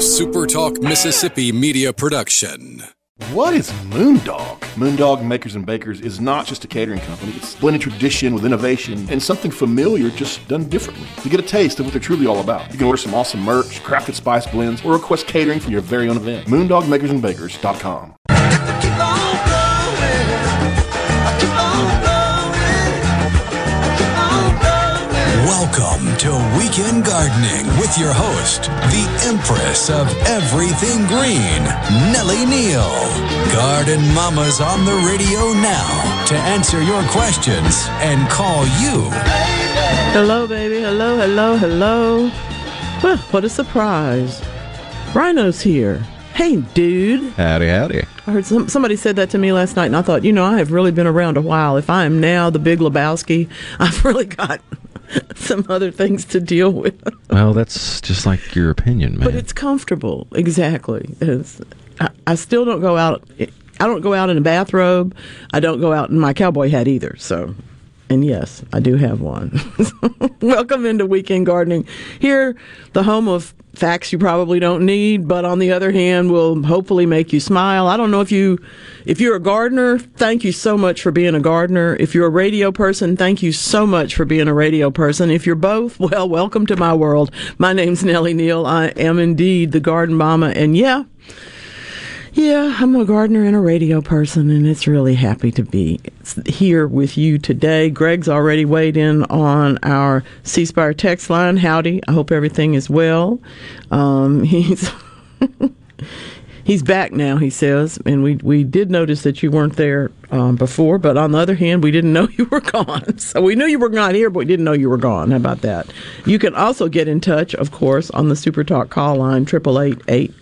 SuperTalk Mississippi media production. What is Moondog? Moondog Makers and Bakers is not just a catering company. It's blended tradition with innovation and something familiar just done differently. To get a taste of what they're truly all about, you can order some awesome merch, crafted spice blends, or request catering for your very own event. MoondogMakersandBakers.com. Weekend Gardening with your host, the Empress of Everything Green, Nellie Neal. Garden Mama's on the radio now to answer your questions and call you. Hello, baby. Hello, hello, hello. Well, what a surprise. Rhino's here. Hey, dude. Howdy, howdy. I heard some, somebody said that to me last night, and I thought, you know, I have really been around a while. If I am now the big Lebowski, I've really got some other things to deal with. Well, that's just like your opinion, man. But it's comfortable. Exactly. It's, I, I still don't go out. I don't go out in a bathrobe. I don't go out in my cowboy hat either. So, and yes, I do have one. Welcome into Weekend Gardening. Here, the home of facts you probably don't need, but on the other hand, will hopefully make you smile. I don't know if you, if you're a gardener, thank you so much for being a gardener. If you're a radio person, thank you so much for being a radio person. If you're both, well, welcome to my world. My name's Nellie Neal. I am indeed the garden mama, and yeah, yeah, I'm a gardener and a radio person, and it's really happy to be here with you today. Greg's already weighed in on our C Spire text line. Howdy. I hope everything is well. Um, he's. He's back now, he says, and we, we did notice that you weren't there um, before, but on the other hand, we didn't know you were gone. So we knew you were not here, but we didn't know you were gone. How about that? You can also get in touch, of course, on the Super Talk call line, 888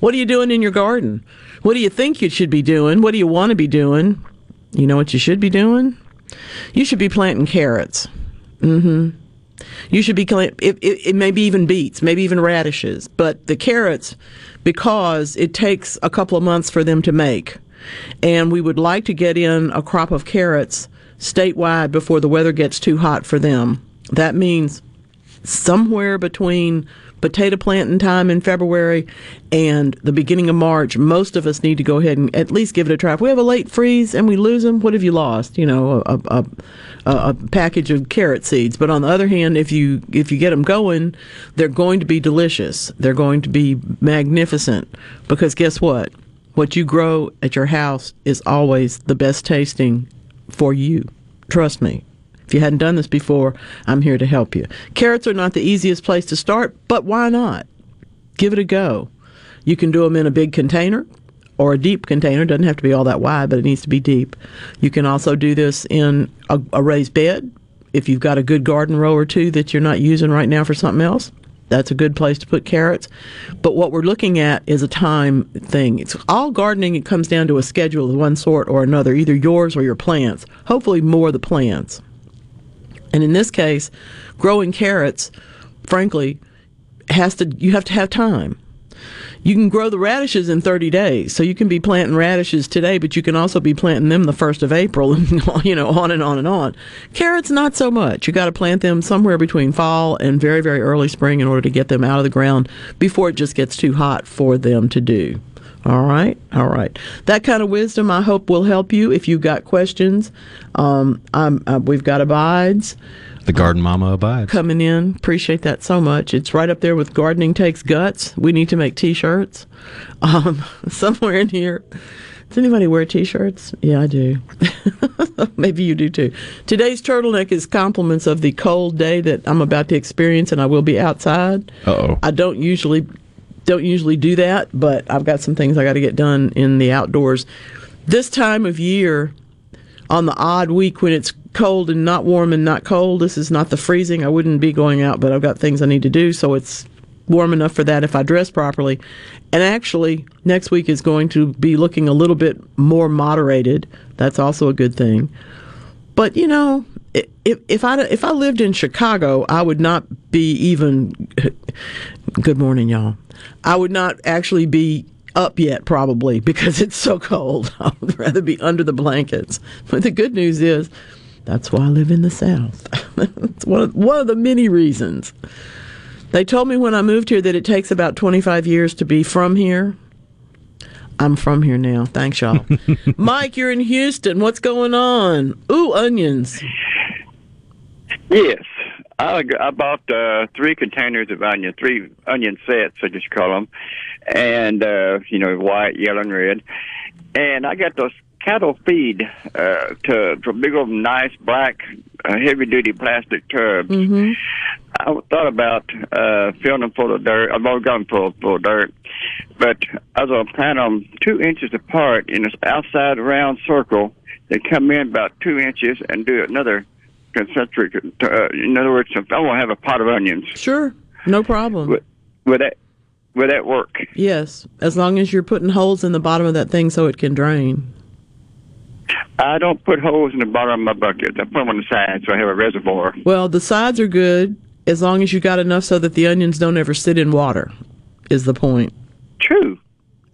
What are you doing in your garden? What do you think you should be doing? What do you want to be doing? You know what you should be doing? You should be planting carrots. Mm-hmm. You should be it, it, it maybe even beets, maybe even radishes, but the carrots because it takes a couple of months for them to make. And we would like to get in a crop of carrots statewide before the weather gets too hot for them. That means somewhere between potato planting time in February and the beginning of March, most of us need to go ahead and at least give it a try. If we have a late freeze and we lose them, what have you lost? You know, a, a, a, a package of carrot seeds. But on the other hand, if you if you get them going, they're going to be delicious. They're going to be magnificent because guess what? What you grow at your house is always the best tasting for you. Trust me. If you hadn't done this before, I'm here to help you. Carrots are not the easiest place to start, but why not? Give it a go. You can do them in a big container or a deep container. It doesn't have to be all that wide, but it needs to be deep. You can also do this in a, a raised bed. If you've got a good garden row or two that you're not using right now for something else, that's a good place to put carrots. But what we're looking at is a time thing. It's all gardening. It comes down to a schedule of one sort or another, either yours or your plants. Hopefully, more the plants. And in this case, growing carrots, frankly, has to you have to have time. You can grow the radishes in 30 days. So you can be planting radishes today, but you can also be planting them the 1st of April and you know on and on and on. Carrots not so much. You got to plant them somewhere between fall and very very early spring in order to get them out of the ground before it just gets too hot for them to do. All right, all right. That kind of wisdom, I hope, will help you. If you've got questions, um, uh, we've got abides. The Garden Mama abides coming in. Appreciate that so much. It's right up there with gardening takes guts. We need to make T-shirts. Um, somewhere in here. Does anybody wear T-shirts? Yeah, I do. Maybe you do too. Today's turtleneck is compliments of the cold day that I'm about to experience, and I will be outside. oh. I don't usually don't usually do that, but I've got some things I got to get done in the outdoors. This time of year, on the odd week when it's cold and not warm and not cold, this is not the freezing. I wouldn't be going out, but I've got things I need to do, so it's warm enough for that if I dress properly. And actually, next week is going to be looking a little bit more moderated. That's also a good thing. But you know, if if I if I lived in Chicago, I would not be even. Good morning, y'all. I would not actually be up yet, probably because it's so cold. I would rather be under the blankets. But the good news is, that's why I live in the South. it's one of, one of the many reasons. They told me when I moved here that it takes about 25 years to be from here. I'm from here now. Thanks, y'all. Mike, you're in Houston. What's going on? Ooh, onions. Yes. I, I bought uh, three containers of onion, three onion sets, I just call them, and uh, you know, white, yellow, and red. And I got those cattle feed uh, to, to big old nice black uh, heavy duty plastic tubs. Mm-hmm. I thought about uh, filling them full of dirt. I've already got them full, full of dirt, but I was going to plant them two inches apart in an outside round circle. They come in about two inches and do another concentric. Uh, in other words, I want to have a pot of onions. Sure, no problem. Would, would that would that work? Yes, as long as you're putting holes in the bottom of that thing so it can drain. I don't put holes in the bottom of my bucket. I put them on the sides so I have a reservoir. Well, the sides are good as long as you got enough so that the onions don't ever sit in water. Is the point? True.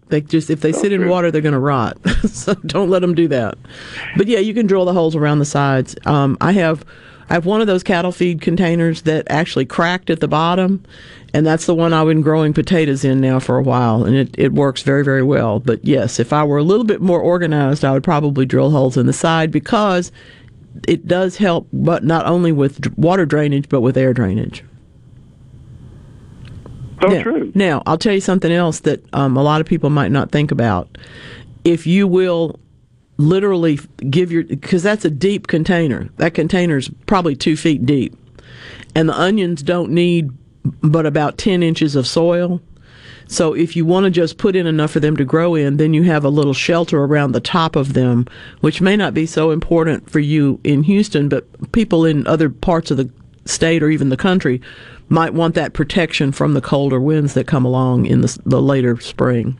They just if they sit in true. water, they're going to rot. so don't let them do that. But yeah, you can drill the holes around the sides. Um, I have I have one of those cattle feed containers that actually cracked at the bottom, and that's the one I've been growing potatoes in now for a while, and it, it works very very well. But yes, if I were a little bit more organized, I would probably drill holes in the side because it does help, but not only with water drainage, but with air drainage. So now, true. Now, I'll tell you something else that um, a lot of people might not think about. If you will literally give your, because that's a deep container, that container's probably two feet deep, and the onions don't need but about 10 inches of soil. So if you want to just put in enough for them to grow in, then you have a little shelter around the top of them, which may not be so important for you in Houston, but people in other parts of the state or even the country might want that protection from the colder winds that come along in the, the later spring.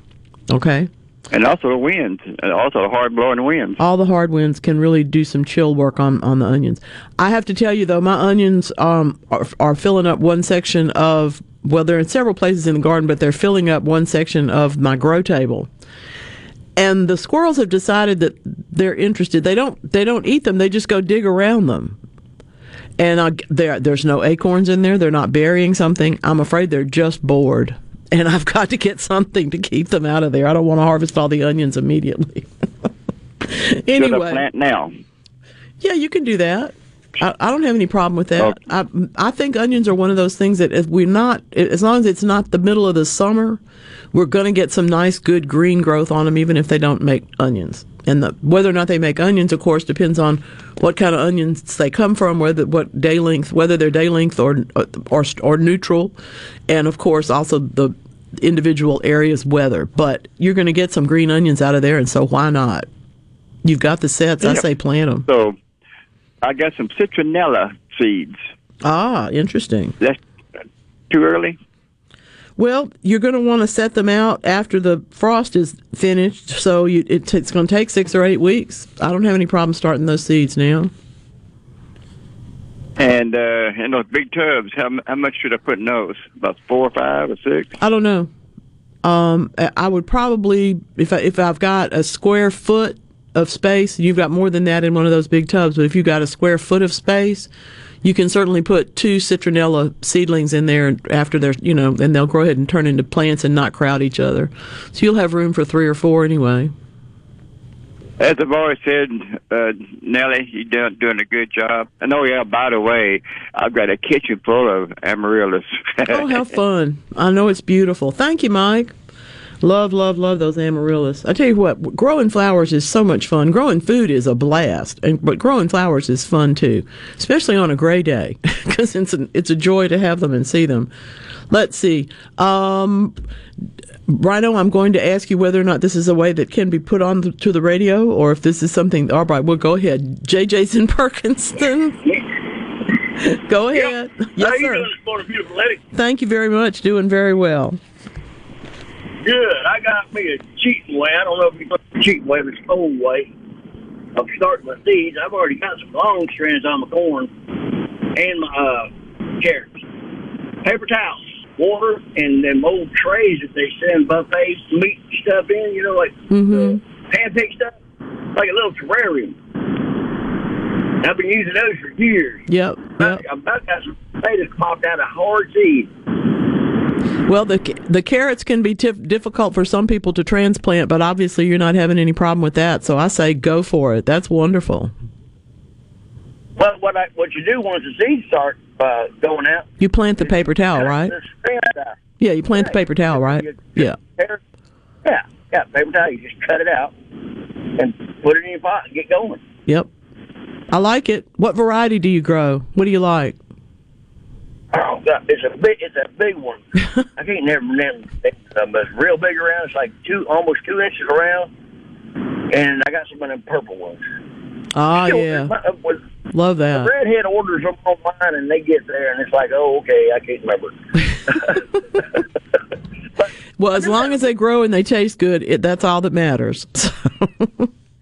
Okay? And also the winds, and also the hard blowing winds. all the hard winds can really do some chill work on, on the onions. I have to tell you though, my onions um, are, are filling up one section of well, they're in several places in the garden, but they're filling up one section of my grow table. And the squirrels have decided that they're interested. They don't they don't eat them. They just go dig around them. And I, there there's no acorns in there. They're not burying something. I'm afraid they're just bored. And I've got to get something to keep them out of there. I don't want to harvest all the onions immediately. Anyway, plant now? yeah, you can do that. I, I don't have any problem with that. Okay. I I think onions are one of those things that if we're not, as long as it's not the middle of the summer, we're going to get some nice, good green growth on them, even if they don't make onions. And the, whether or not they make onions, of course, depends on what kind of onions they come from, whether what day length, whether they're day length or or or neutral, and of course also the individual area's weather. But you're going to get some green onions out of there, and so why not? You've got the sets. I say plant them. So I got some citronella seeds. Ah, interesting. That's too early. Well, you're going to want to set them out after the frost is finished, so you, it, it's going to take six or eight weeks. I don't have any problem starting those seeds now. And uh, in those big tubs, how how much should I put in those? About four or five or six? I don't know. Um, I I would probably if I, if I've got a square foot of space, you've got more than that in one of those big tubs, but if you've got a square foot of space, you can certainly put two citronella seedlings in there after they're you know, and they'll grow ahead and turn into plants and not crowd each other. So you'll have room for three or four anyway. As I've always said, uh, Nellie, you're doing, doing a good job. And oh yeah, by the way, I've got a kitchen full of amaryllis. Oh, how fun! I know it's beautiful. Thank you, Mike. Love, love, love those amaryllis. I tell you what, growing flowers is so much fun. Growing food is a blast, and but growing flowers is fun too, especially on a gray day, because it's a, it's a joy to have them and see them. Let's see. Um, Rhino, I'm going to ask you whether or not this is a way that can be put on the, to the radio, or if this is something. All right, well, go ahead. JJ's in Perkinston. go ahead. How Yes, sir. doing this morning. Thank you very much. Doing very well. Good. I got me a cheating way. I don't know if you the cheating way, but it's an old way of starting my seeds. I've already got some long strands on my corn and my uh, carrots. Paper towels, water, and them old trays that they send buffets meat stuff in. You know, like Mhm. uh, pancake stuff, like a little terrarium. I've been using those for years. Yep. Yep. I've about got some potatoes popped out of hard seed. Well, the the carrots can be tif- difficult for some people to transplant, but obviously you're not having any problem with that. So I say go for it. That's wonderful. But what I what you do once the seeds start uh, going out, You plant the paper towel, right? Yeah, you plant the paper towel, right? Yeah. Yeah, yeah, paper towel. You just cut it out and put it in your pot and get going. Yep. I like it. What variety do you grow? What do you like? Oh, God, it's a big, it's a big one. I can't never remember, but it's real big around. It's like two, almost two inches around, and I got some of them purple ones. Ah, Still, yeah. my- uh, Love that. Redhead orders them online, and they get there, and it's like, oh, okay, I can't remember. Well, as long as they grow and they taste good, it, that's all that matters.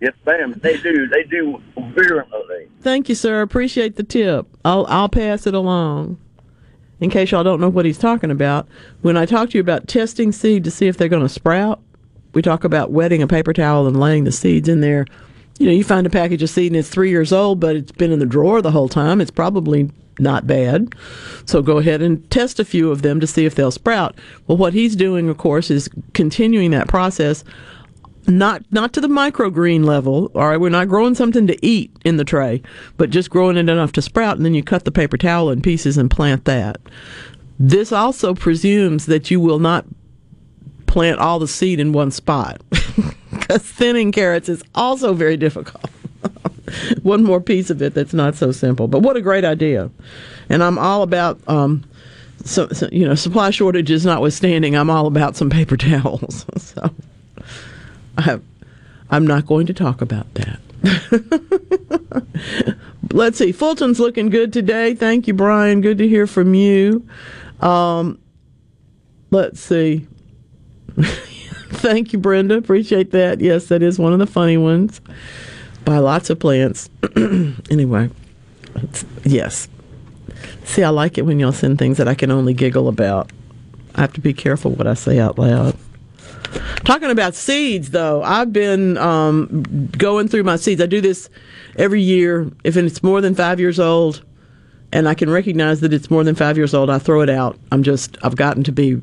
yes, ma'am, they do. They do virulently. Thank you, sir. Appreciate the tip. I'll I'll pass it along. In case y'all don't know what he's talking about, when I talk to you about testing seed to see if they're going to sprout, we talk about wetting a paper towel and laying the seeds in there. You know, you find a package of seed and it's three years old, but it's been in the drawer the whole time. It's probably not bad. So go ahead and test a few of them to see if they'll sprout. Well, what he's doing, of course, is continuing that process not not to the microgreen level. All right, we're not growing something to eat in the tray, but just growing it enough to sprout, and then you cut the paper towel in pieces and plant that. This also presumes that you will not plant all the seed in one spot, because thinning carrots is also very difficult. one more piece of it that's not so simple, but what a great idea! And I'm all about. Um, so, so you know, supply shortages notwithstanding, I'm all about some paper towels. so. I'm not going to talk about that. Let's see. Fulton's looking good today. Thank you, Brian. Good to hear from you. Um, let's see. Thank you, Brenda. Appreciate that. Yes, that is one of the funny ones. Buy lots of plants. anyway, yes. See, I like it when y'all send things that I can only giggle about. I have to be careful what I say out loud. Talking about seeds, though, I've been um, going through my seeds. I do this every year. If it's more than five years old, and I can recognize that it's more than five years old, I throw it out. I'm just, I've gotten to be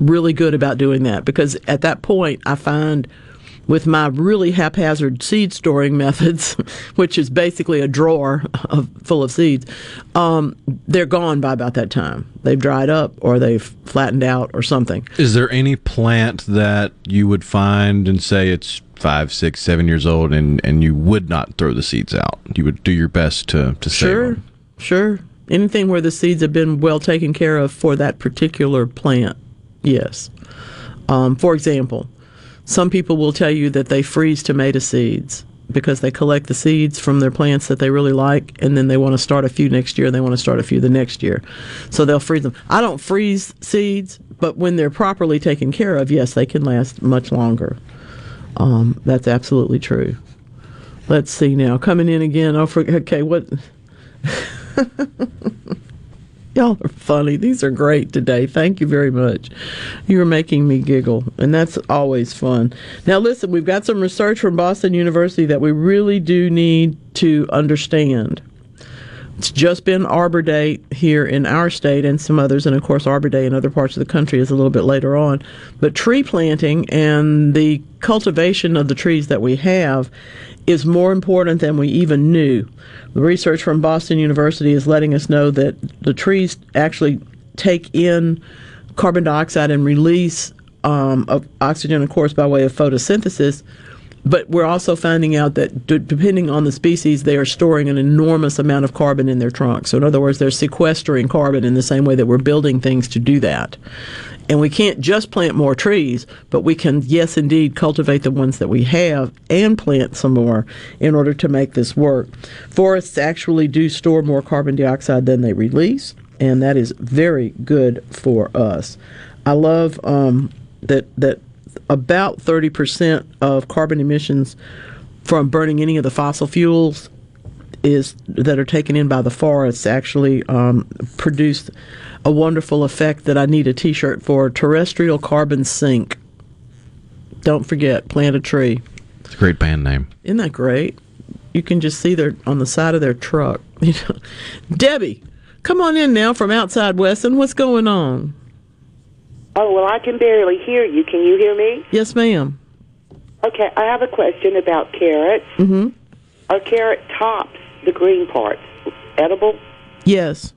really good about doing that because at that point, I find with my really haphazard seed storing methods, which is basically a drawer of, full of seeds, um, they're gone by about that time. They've dried up or they've flattened out or something. Is there any plant that you would find and say it's five, six, seven years old, and and you would not throw the seeds out? You would do your best to to save Sure, them. sure. Anything where the seeds have been well taken care of for that particular plant, yes. Um, for example, some people will tell you that they freeze tomato seeds because they collect the seeds from their plants that they really like, and then they want to start a few next year, and they want to start a few the next year. So they'll freeze them. I don't freeze seeds, but when they're properly taken care of, yes, they can last much longer. Um, that's absolutely true. Let's see now. Coming in again. Oh, for, okay. What? Y'all are funny. These are great today. Thank you very much. You are making me giggle, and that's always fun. Now, listen, we've got some research from Boston University that we really do need to understand. It's just been Arbor Day here in our state and some others, and of course, Arbor Day in other parts of the country is a little bit later on. But tree planting and the cultivation of the trees that we have is more important than we even knew. The research from Boston University is letting us know that the trees actually take in carbon dioxide and release um, of oxygen, of course, by way of photosynthesis. But we're also finding out that d- depending on the species, they are storing an enormous amount of carbon in their trunk. So, in other words, they're sequestering carbon in the same way that we're building things to do that. And we can't just plant more trees, but we can, yes, indeed, cultivate the ones that we have and plant some more in order to make this work. Forests actually do store more carbon dioxide than they release, and that is very good for us. I love um, that that about 30% of carbon emissions from burning any of the fossil fuels is that are taken in by the forests actually um, produce a wonderful effect that I need a T-shirt for. Terrestrial carbon sink. Don't forget, plant a tree. It's a great band name. Isn't that great? You can just see their on the side of their truck. You know, Debbie, come on in now from outside Wesson. What's going on? Oh, well, I can barely hear you. Can you hear me? Yes, ma'am. Okay, I have a question about carrots. Mm-hmm. Are carrot tops, the green parts, edible? Yes.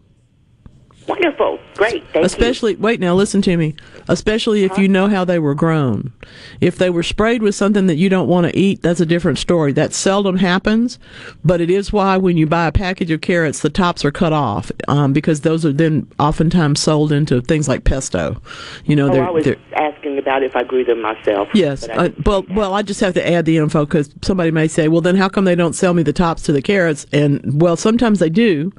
Wonderful. Great. Thank Especially, wait now, listen to me. Especially if you know how they were grown. If they were sprayed with something that you don't want to eat, that's a different story. That seldom happens, but it is why when you buy a package of carrots, the tops are cut off um, because those are then oftentimes sold into things like pesto. You know. Oh, they're, I was they're asking about if I grew them myself. Yes. Uh, well, well, I just have to add the info because somebody may say, "Well, then how come they don't sell me the tops to the carrots?" And well, sometimes they do,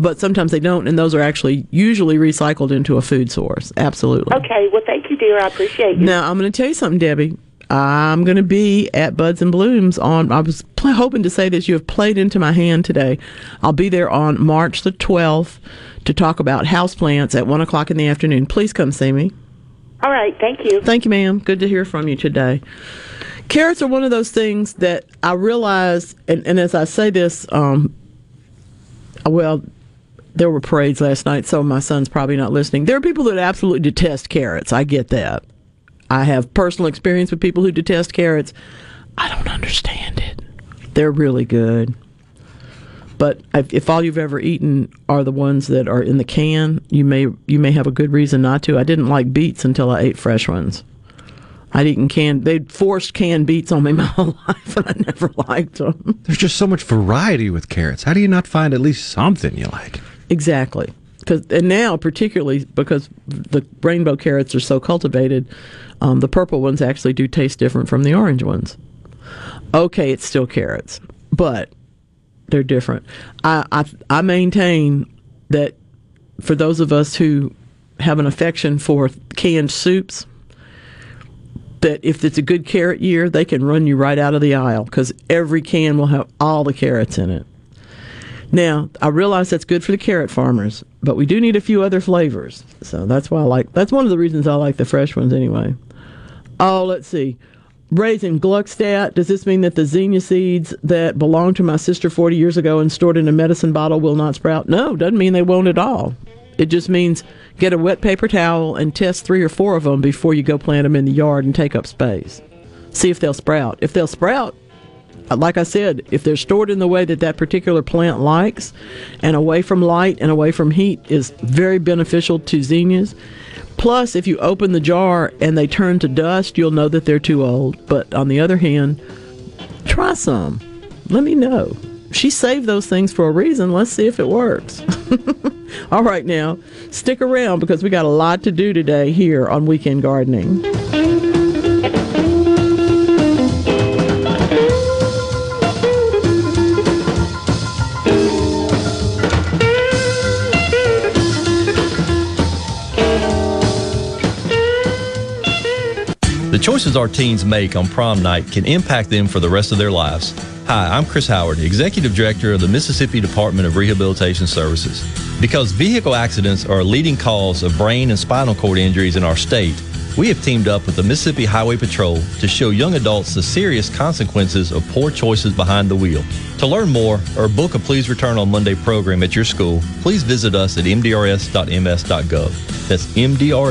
but sometimes they don't, and those are actually usually recycled into a food source. Absolutely. Okay. Well, thank you, dear. I appreciate you. Now I'm going to tell you something, Debbie. I'm going to be at Buds and Blooms on. I was pl- hoping to say this. You have played into my hand today. I'll be there on March the 12th to talk about houseplants at one o'clock in the afternoon. Please come see me. All right. Thank you. Thank you, ma'am. Good to hear from you today. Carrots are one of those things that I realize, and, and as I say this, um, well, there were parades last night, so my son's probably not listening. There are people that absolutely detest carrots. I get that. I have personal experience with people who detest carrots. I don't understand it. They're really good. But if, all you've ever eaten are the ones that are in the can, you may you may have a good reason not to. I didn't like beets until I ate fresh ones. I'd eaten canned. They'd forced canned beets on me my whole life, and I never liked them. There's just so much variety with carrots. How do you not find at least something you like? Exactly. Cause, and now, particularly because the rainbow carrots are so cultivated, um, the purple ones actually do taste different from the orange ones. Okay, it's still carrots, but they're different. I, I, I maintain that for those of us who have an affection for canned soups, that if it's a good carrot year, they can run you right out of the aisle because every can will have all the carrots in it. Now, I realize that's good for the carrot farmers, but we do need a few other flavors. So that's why I like that's one of the reasons I like the fresh ones anyway. Oh, let's see. Raisin Gluckstadt. Does this mean that the zinnia seeds that belonged to my sister 40 years ago and stored in a medicine bottle will not sprout? No, doesn't mean they won't at all. It just means get a wet paper towel and test three or four of them before you go plant them in the yard and take up space. See if they'll sprout. If they'll sprout, like I said, if they're stored in the way that that particular plant likes and away from light and away from heat is very beneficial to zinnias. Plus, if you open the jar and they turn to dust, you'll know that they're too old. But on the other hand, try some. Let me know. She saved those things for a reason. Let's see if it works. All right, now, stick around because we got a lot to do today here on Weekend Gardening. Choices our teens make on prom night can impact them for the rest of their lives. Hi, I'm Chris Howard, Executive Director of the Mississippi Department of Rehabilitation Services. Because vehicle accidents are a leading cause of brain and spinal cord injuries in our state, we have teamed up with the Mississippi Highway Patrol to show young adults the serious consequences of poor choices behind the wheel. To learn more or book a Please Return on Monday program at your school, please visit us at mdrs.ms.gov. That's mdrs.ms.gov.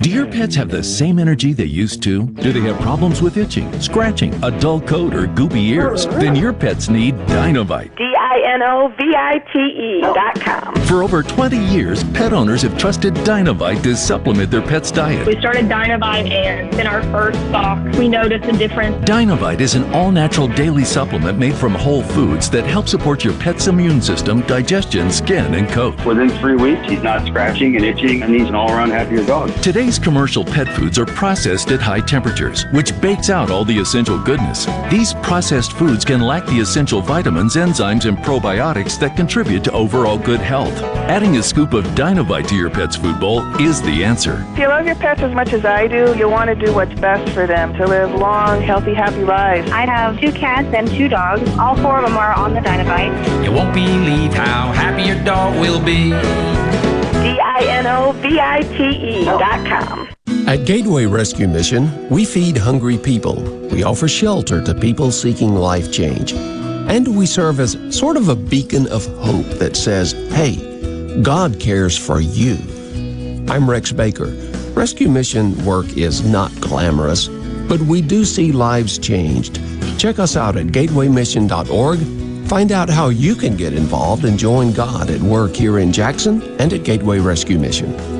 Do your pets have the same energy they used to? Do they have problems with itching, scratching, a dull coat, or goopy ears? Then your pets need Dinovite. D-I-N-O-V-I-T-E dot com. For over 20 years, pet owners have trusted Dinovite to supplement their pet's diet. We started Dinovite and in our first box, we noticed a difference. Dinovite is an all natural daily supplement made from whole foods that help support your pet's immune system, digestion, skin, and coat. Within three weeks, he's not scratching and itching, and he's an all around happier dog. Today's commercial pet foods are processed at high temperatures, which bakes out all the essential goodness. These processed foods can lack the essential vitamins, enzymes, and probiotics that contribute to overall good health. Adding a scoop of Dinovite to your pet's food bowl is the answer. If you love your pets as much as I do, you'll want to do what's best for them to live long, healthy, happy lives. I have two cats and two dogs. All four of them are on the Dinovite. You won't believe how happy your dog will be. D-I-N-O-V-I-T-E dot com. At Gateway Rescue Mission, we feed hungry people. We offer shelter to people seeking life change. And we serve as sort of a beacon of hope that says, hey, God cares for you. I'm Rex Baker. Rescue Mission work is not glamorous, but we do see lives changed. Check us out at gatewaymission.org. Find out how you can get involved and join God at work here in Jackson and at Gateway Rescue Mission.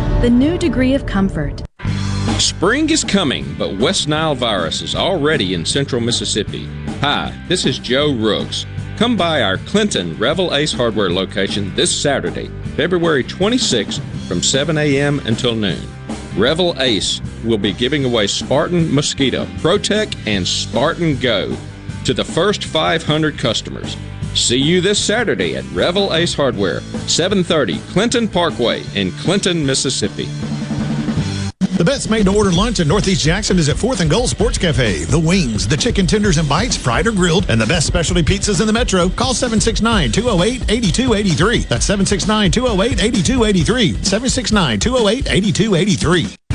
the new degree of comfort. Spring is coming, but West Nile virus is already in central Mississippi. Hi, this is Joe Rooks. Come by our Clinton Revell Ace Hardware location this Saturday, February 26th from 7 a.m. until noon. Revell Ace will be giving away Spartan Mosquito, Protec, and Spartan Go to the first 500 customers. See you this Saturday at Revell Ace Hardware, 730 Clinton Parkway in Clinton, Mississippi. The best made to order lunch in Northeast Jackson is at 4th and Goal Sports Cafe. The wings, the chicken tenders and bites, fried or grilled, and the best specialty pizzas in the metro. Call 769 208 8283. That's 769 208 8283. 769 208 8283.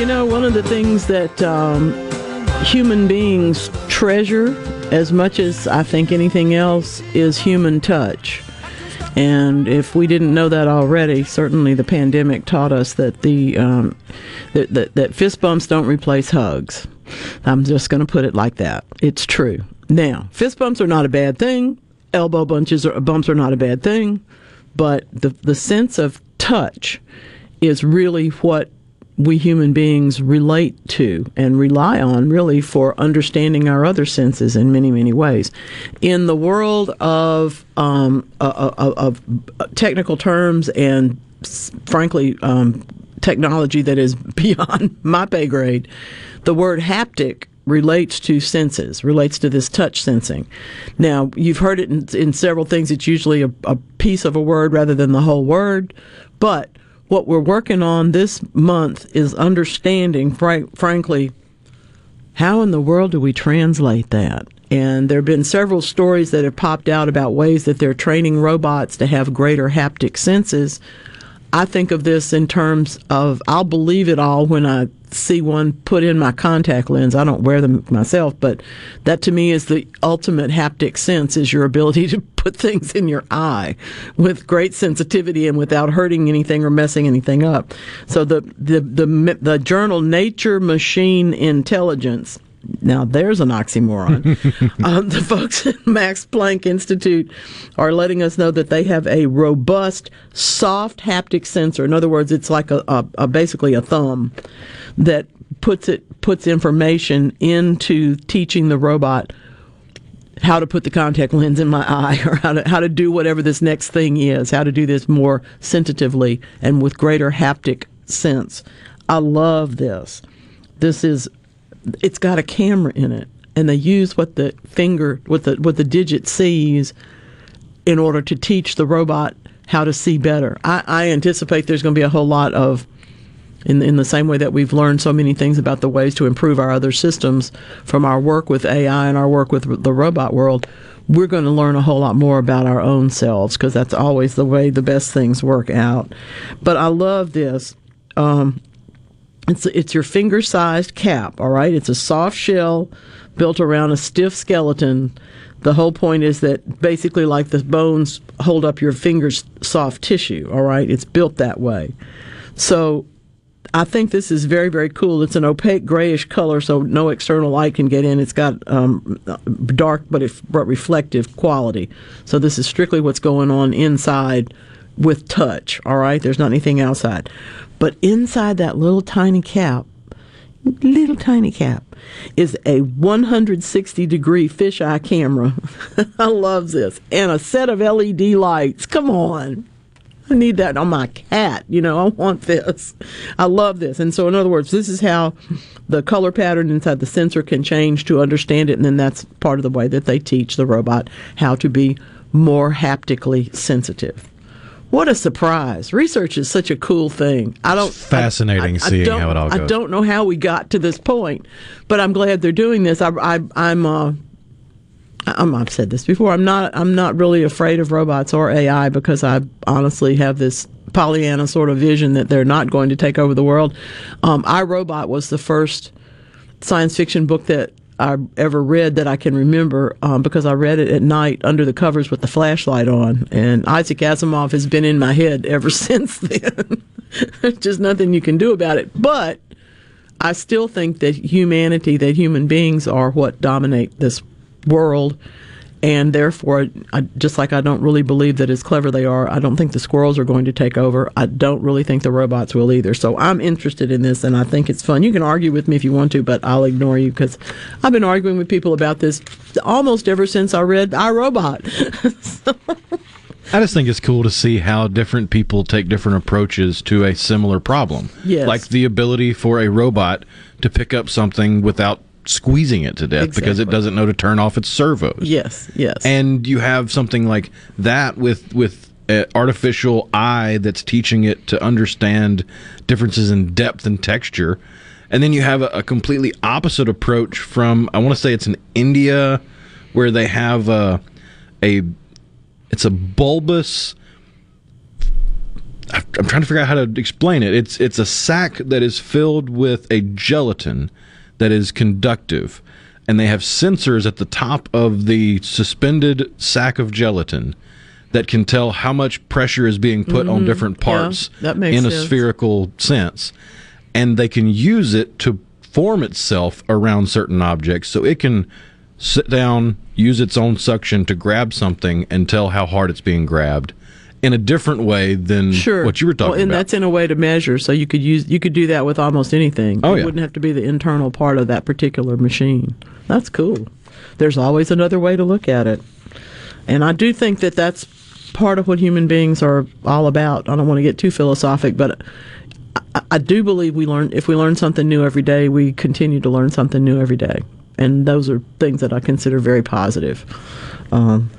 You know, one of the things that um, human beings treasure as much as I think anything else is human touch. And if we didn't know that already, certainly the pandemic taught us that the um, that, that, that fist bumps don't replace hugs. I'm just going to put it like that. It's true. Now, fist bumps are not a bad thing. Elbow bunches or bumps are not a bad thing, but the the sense of touch is really what we human beings relate to and rely on really for understanding our other senses in many many ways in the world of um, uh, uh, of technical terms and frankly um, technology that is beyond my pay grade the word haptic relates to senses, relates to this touch sensing. Now, you've heard it in, in several things. It's usually a, a piece of a word rather than the whole word. But what we're working on this month is understanding, fr- frankly, how in the world do we translate that? And there have been several stories that have popped out about ways that they're training robots to have greater haptic senses. I think of this in terms of I'll believe it all when I see one put in my contact lens. I don't wear them myself, but that to me is the ultimate haptic sense is your ability to put things in your eye with great sensitivity and without hurting anything or messing anything up. So the the the, the journal Nature Machine Intelligence now there's an oxymoron. um, the folks at Max Planck Institute are letting us know that they have a robust, soft haptic sensor. In other words, it's like a, a, a basically a thumb that puts it puts information into teaching the robot how to put the contact lens in my eye or how to how to do whatever this next thing is, how to do this more sensitively and with greater haptic sense. I love this. This is it's got a camera in it and they use what the finger what the what the digit sees in order to teach the robot how to see better. I, I anticipate there's going to be a whole lot of In, in the same way that we've learned so many things about the ways to improve our other systems from our work with AI and our work with the robot world, we're going to learn a whole lot more about our own selves because that's always the way the best things work out. But I love this. Um, it's it's your finger sized cap, all right? It's a soft shell built around a stiff skeleton. The whole point is that basically like the bones hold up your fingers soft tissue, all right? It's built that way. So I think this is very, very cool. It's an opaque grayish color, so no external light can get in. It's got um, dark but, but reflective quality. So this is strictly what's going on inside with touch. All right, there's not anything outside. But inside that little tiny cap, little tiny cap, is a 160 degree fisheye camera. I love this, and a set of LED lights. Come on. I need that on my cat. You know, I want this. I love this. And so, in other words, this is how the color pattern inside the sensor can change to understand it. And then that's part of the way that they teach the robot how to be more haptically sensitive. What a surprise! Research is such a cool thing. I don't fascinating I, I, seeing I don't, how it all goes. I don't know how we got to this point, but I'm glad they're doing this. I, I, I'm uh, I'm, I've said this before. I'm not. I'm not really afraid of robots or AI because I honestly have this Pollyanna sort of vision that they're not going to take over the world. Um, I Robot was the first science fiction book that I ever read that I can remember um, because I read it at night under the covers with the flashlight on. And Isaac Asimov has been in my head ever since then. There's just nothing you can do about it. But I still think that humanity, that human beings are what dominate this world. And therefore, I, just like I don't really believe that as clever they are, I don't think the squirrels are going to take over. I don't really think the robots will either. So I'm interested in this, and I think it's fun. You can argue with me if you want to, but I'll ignore you because I've been arguing with people about this almost ever since I read "I iRobot. I just think it's cool to see how different people take different approaches to a similar problem. Yes. Like the ability for a robot to pick up something without squeezing it to death because it doesn't know to turn off its servos. yes, yes. And you have something like that with with an artificial eye that's teaching it to understand differences in depth and texture. And then you have a, a completely opposite approach from I want to say it's in India where they have a a it's a bulbous I'm trying to figure out how to explain it. It's it's a sack that is filled with a gelatin that is conductive, and they have sensors at the top of the suspended sack of gelatin that can tell how much pressure is being put on Mhm. different Yeah, parts makes in a sense. spherical sense, and they can use it to form itself around certain objects, so it can sit down, use its own suction to grab something, and tell how hard it's being grabbed in a different way than sure. what you were talking well, and about. that's in a way to measure. So you could use you could do that with almost anything. Oh, it yeah. wouldn't have to be the internal part of that particular machine. That's cool. There's always another way to look at it, and I do think that that's part of what human beings are all about. I don't want to get too philosophic, but. I, I do believe we learn if we learn something new every day, we continue to learn something new every day, and those are things that I consider very positive. Um,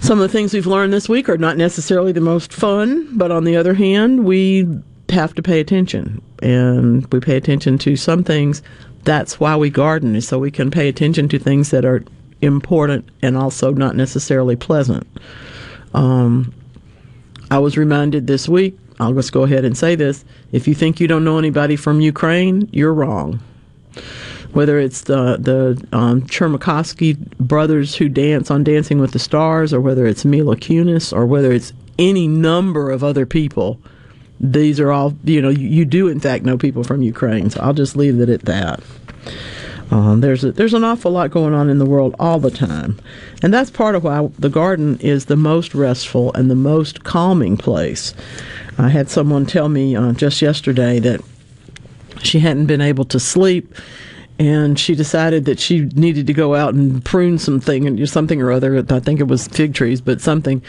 some of the things we've learned this week are not necessarily the most fun, but on the other hand, we have to pay attention. And we pay attention to some things. That's why we garden, so we can pay attention to things that are important and also not necessarily pleasant. Um, I was reminded this week, I'll just go ahead and say this if you think you don't know anybody from Ukraine, you're wrong whether it's the the um, Chmerkovskiy brothers who dance on Dancing with the Stars, or whether it's Mila Kunis, or whether it's any number of other people. These are all you know. You, you do in fact know people from Ukraine, so I'll just leave it at that. Um, there's a, there's an awful lot going on in the world all the time, and that's part of why the garden is the most restful and the most calming place. I had someone tell me uh, just yesterday that she hadn't been able to sleep and she decided that she needed to go out and prune something and something or other. I think it was fig trees, but something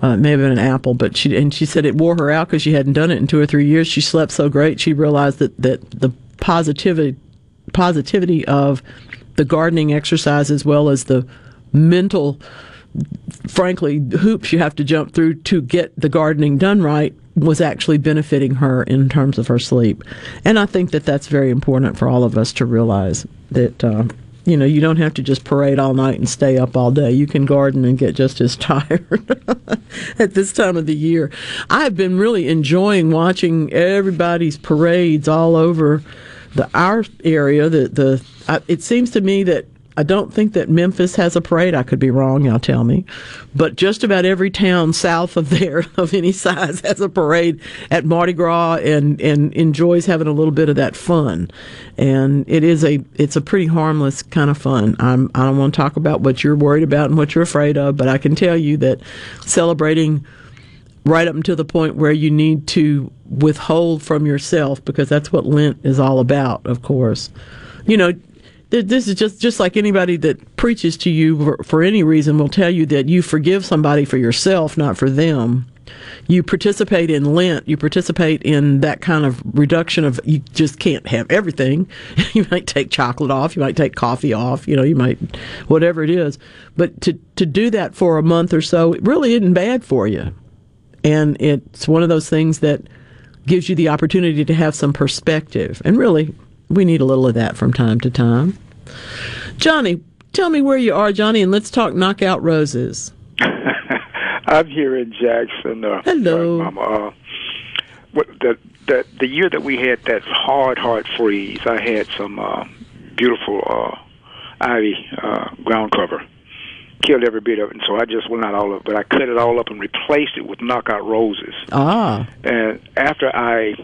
uh, may have been an apple. But she and she said it wore her out because she hadn't done it in two or three years. She slept so great, she realized that that the positivity positivity of the gardening exercise as well as the mental frankly, hoops you have to jump through to get the gardening done right was actually benefiting her in terms of her sleep. And I think that that's very important for all of us to realize that, uh, you know, you don't have to just parade all night and stay up all day. You can garden and get just as tired at this time of the year. I've been really enjoying watching everybody's parades all over the our area. The the I, it seems to me that I don't think that Memphis has a parade. I could be wrong. Y'all tell me. But just about every town south of there, of any size, has a parade at Mardi Gras and, and enjoys having a little bit of that fun. And it is a it's a pretty harmless kind of fun. I'm I don't want to talk about what you're worried about and what you're afraid of, but I can tell you that celebrating right up until the point where you need to withhold from yourself because that's what Lent is all about, of course. You know, this is just just like anybody that preaches to you for, for any reason will tell you that you forgive somebody for yourself, not for them. You participate in Lent. You participate in that kind of reduction of you just can't have everything. you might take chocolate off. You might take coffee off. You know, you might whatever it is. But to to do that for a month or so, it really isn't bad for you. And it's one of those things that gives you the opportunity to have some perspective. And really, we need a little of that from time to time. Johnny, tell me where you are, Johnny, and let's talk knockout roses. I'm here in Jackson. Uh, Hello. Mama. Uh, what, the, the the year that we had that hard, hard freeze, I had some uh, beautiful uh, ivy uh, ground cover. Killed every bit of it, and so I just went out all of it. But I cut it all up and replaced it with knockout roses. Ah. And after I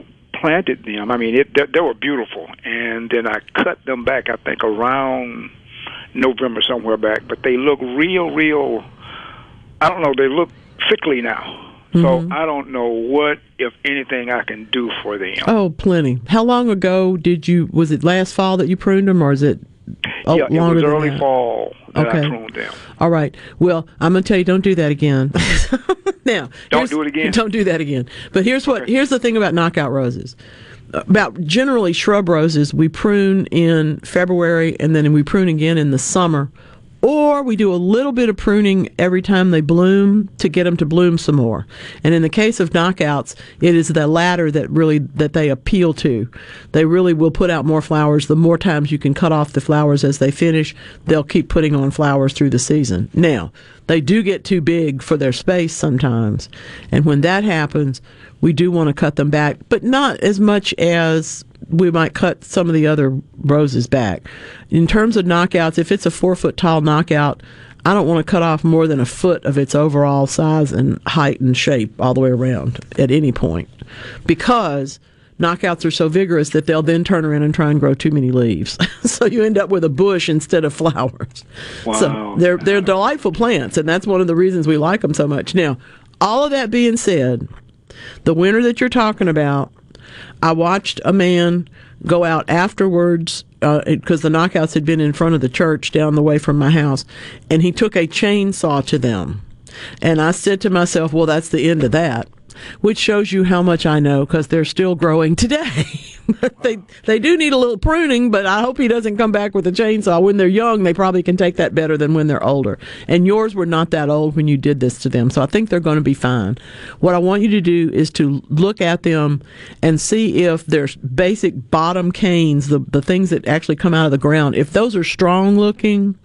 planted them, I mean, it, they, they were beautiful. And then I cut them back, I think, around November somewhere back. But they look real, real. I don't know. They look sickly now. So Mhm. I don't know what, if anything, I can do for them. Oh, plenty. How long ago did you? Was it last fall that you pruned them, or is it? Oh, yeah, it longer was than early fall that I Okay. pruned them. All right. Well, I'm going to tell you, don't do that again. now, Don't do it again? Don't do that again. But here's what. Here's the thing about knockout roses. About generally shrub roses, we prune in February, and then we prune again in the summer, or we do a little bit of pruning every time they bloom to get them to bloom some more. And in the case of knockouts, it is the latter that really that they appeal to. They really will put out more flowers. The more times you can cut off the flowers as they finish, they'll keep putting on flowers through the season. Now, they do get too big for their space sometimes. And when that happens, we do want to cut them back, but not as much as we might cut some of the other roses back. In terms of knockouts, if it's a four foot tall knockout, I don't want to cut off more than a foot of its overall size and height and shape all the way around at any point because knockouts are so vigorous that they'll then turn around and try and grow too many leaves. so you end up with a bush instead of flowers. So they're they're delightful plants and that's one of the reasons we like them so much. Now, all of that being said, the winter that you're talking about, I watched a man go out afterwards uh, because the knockouts had been in front of the church down the way from my house, and he took a chainsaw to them. And I said to myself, well, that's the end of that. Which shows you how much I know because they're still growing today. they they do need a little pruning, but I hope he doesn't come back with a chainsaw. When they're young, they probably can take that better than when they're older. And yours were not that old when you did this to them, so I think they're going to be fine. What I want you to do is to look at them and see if there's basic bottom canes, the the things that actually come out of the ground. If those are strong looking,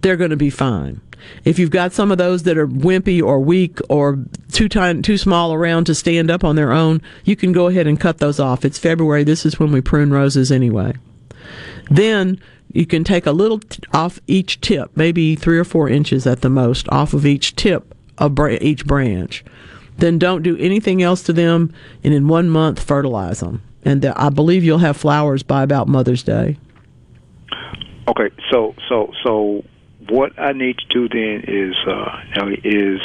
they're going to be fine. If you've got some of those that are wimpy or weak or too too small around to stand up on their own, you can go ahead and cut those off. It's February. This is when we prune roses anyway. Then you can take a little t- off each tip, maybe three or four inches at the most, off of each tip of bra- each branch. Then don't do anything else to them, and in one month fertilize them. And th- I believe you'll have flowers by about Mother's Day. Okay, so so so what I need to do then is uh is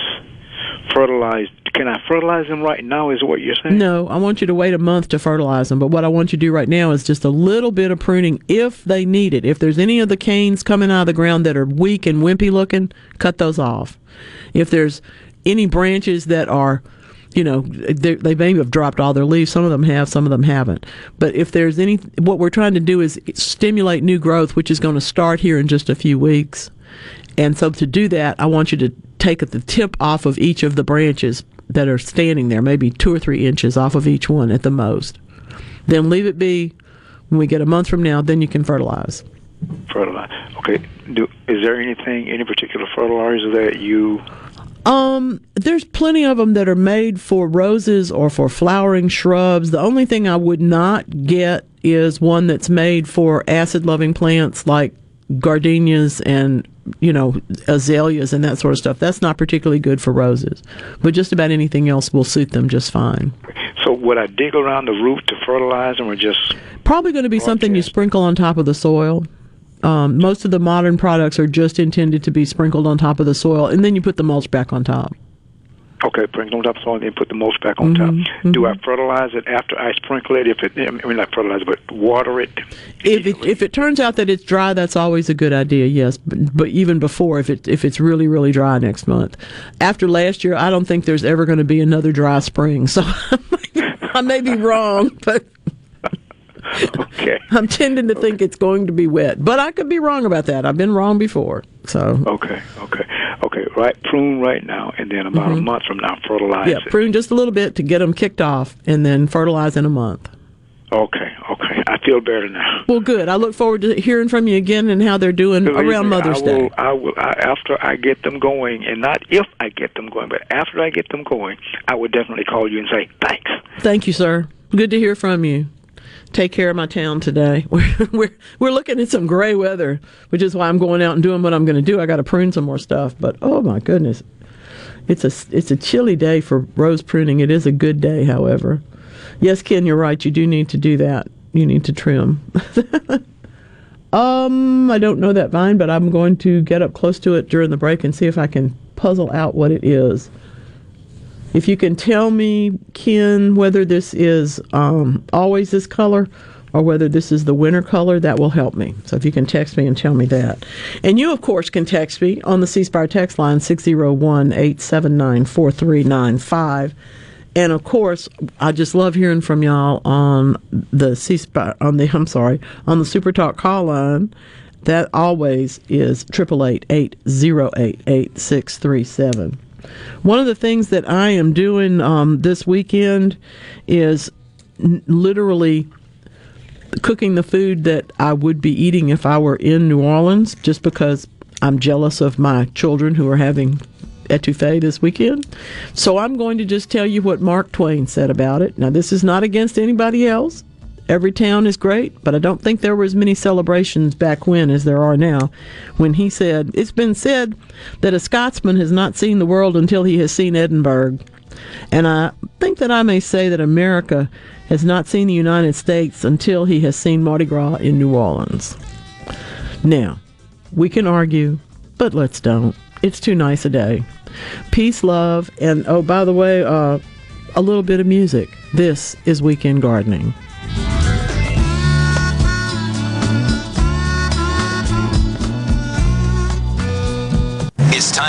fertilize. Can I fertilize them right now? Is what you're saying? No, I want you to wait a month to fertilize them. But what I want you to do right now is just a little bit of pruning if they need it. If there's any of the canes coming out of the ground that are weak and wimpy looking, cut those off. If there's any branches that are, you know, they they may have dropped all their leaves. Some of them have, some of them haven't. But if there's any, what we're trying to do is stimulate new growth, which is going to start here in just a few weeks. And so to do that, I want you to take the tip off of each of the branches that are standing there, maybe two or three inches off of each one at the most. Then leave it be. When we get a month from now, then you can fertilize. Fertilize. Okay. Do, is there anything, any particular fertilizer that you Um, there's plenty of them that are made for roses or for flowering shrubs. The only thing I would not get is one that's made for acid loving plants like gardenias and you know azaleas and that sort of stuff. That's not particularly good for roses, but just about anything else will suit them just fine. So would I dig around the root to fertilize them, or just Probably going to be something you sprinkle on top of the soil. Um, most of the modern products are just intended to be sprinkled on top of the soil, and then you put the mulch back on top. Okay, bring it on top of soil and then put the mulch back on top? Mm-hmm, mm-hmm. Do I fertilize it after I sprinkle it? If it, I mean not fertilize, but water it. If it if it turns out that it's dry, that's always a good idea. Yes, but, but even before, if it if it's really really dry next month, after last year, I don't think there's ever going to be another dry spring. So I may be wrong, but Okay. I'm tending to think it's going to be wet. But I could be wrong about that. I've been wrong before. So Okay, okay, okay. Right, prune right now, and then about a Mhm. month from now, fertilize yeah, it. prune just a little bit to get them kicked off, and then fertilize in a month. Okay, okay. I feel better now. Well, good. I look forward to hearing from you again and how they're doing Believe around me, Mother's I will, Day. I will. I, after I get them going, and not if I get them going, but after I get them going, I would definitely call you and say thanks. Thank you, sir. Good to hear from you. Take care of my town today. We're we're, we're looking at some gray weather, which is why I'm going out and doing what I'm going to do. I got to prune some more stuff, but oh my goodness, it's a it's a chilly day for rose pruning. It is a good day, however. Yes, Ken, you're right. You do need to do that. You need to trim. um, I don't know that vine, but I'm going to get up close to it during the break and see if I can puzzle out what it is. If you can tell me, Ken, whether this is um, always this color or whether this is the winter color, that will help me. So if you can text me and tell me that. And you, of course, can text me on the C Spire text line 601 879 4395. And of course, I just love hearing from y'all on the C on the, I'm sorry, on the Super Talk call line. That always is 888 808 8637. One of the things that I am doing um, this weekend is n- literally cooking the food that I would be eating if I were in New Orleans, just because I'm jealous of my children who are having etouffee this weekend. So I'm going to just tell you what Mark Twain said about it. Now, this is not against anybody else. Every town is great, but I don't think there were as many celebrations back when as there are now. When he said, It's been said that a Scotsman has not seen the world until he has seen Edinburgh. And I think that I may say that America has not seen the United States until he has seen Mardi Gras in New Orleans. Now, we can argue, but let's don't. It's too nice a day. Peace, love, and oh, by the way, uh, a little bit of music. This is Weekend Gardening.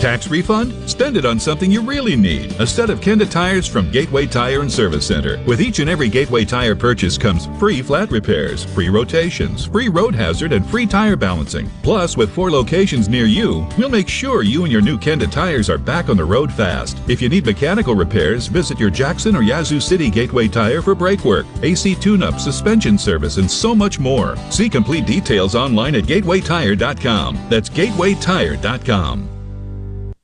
Tax refund? Spend it on something you really need. A set of Kenda tires from Gateway Tire and Service Center. With each and every Gateway Tire purchase comes free flat repairs, free rotations, free road hazard, and free tire balancing. Plus, with four locations near you, we'll make sure you and your new Kenda tires are back on the road fast. If you need mechanical repairs, visit your Jackson or Yazoo City Gateway Tire for brake work, AC tune-up, suspension service, and so much more. See complete details online at gatewaytire.com. That's gatewaytire.com.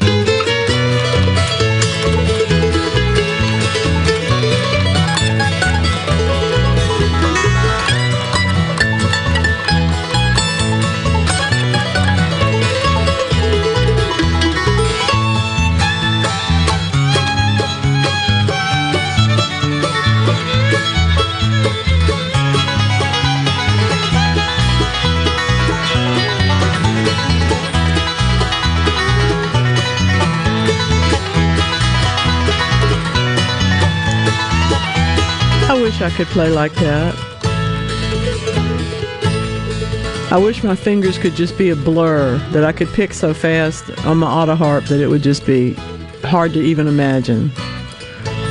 I wish I could play like that. I wish my fingers could just be a blur, that I could pick so fast on my auto harp that it would just be hard to even imagine.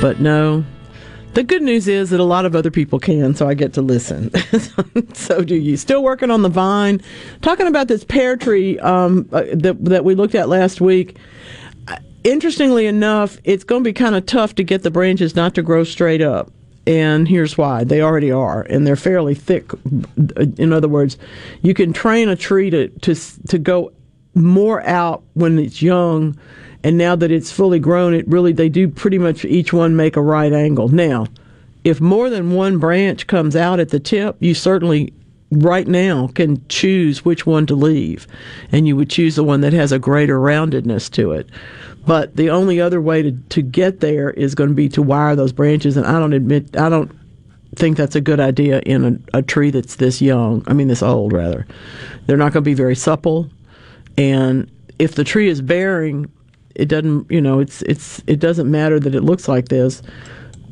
But no. The good news is that a lot of other people can, so I get to listen. so do you. Still working on the vine. Talking about this pear tree um, uh, that, that we looked at last week interestingly enough, it's going to be kind of tough to get the branches not to grow straight up. And here's why. They already are, and they're fairly thick. In other words, you can train a tree to, to, to go more out when it's young, and now that it's fully grown, it really, they do pretty much each one make a right angle. Now, if more than one branch comes out at the tip, you certainly right now can choose which one to leave and you would choose the one that has a greater roundedness to it but the only other way to, to get there is going to be to wire those branches and i don't admit i don't think that's a good idea in a, a tree that's this young i mean this old rather. They're not going to be very supple and if the tree is bearing it doesn't you know it's it's it doesn't matter that it looks like this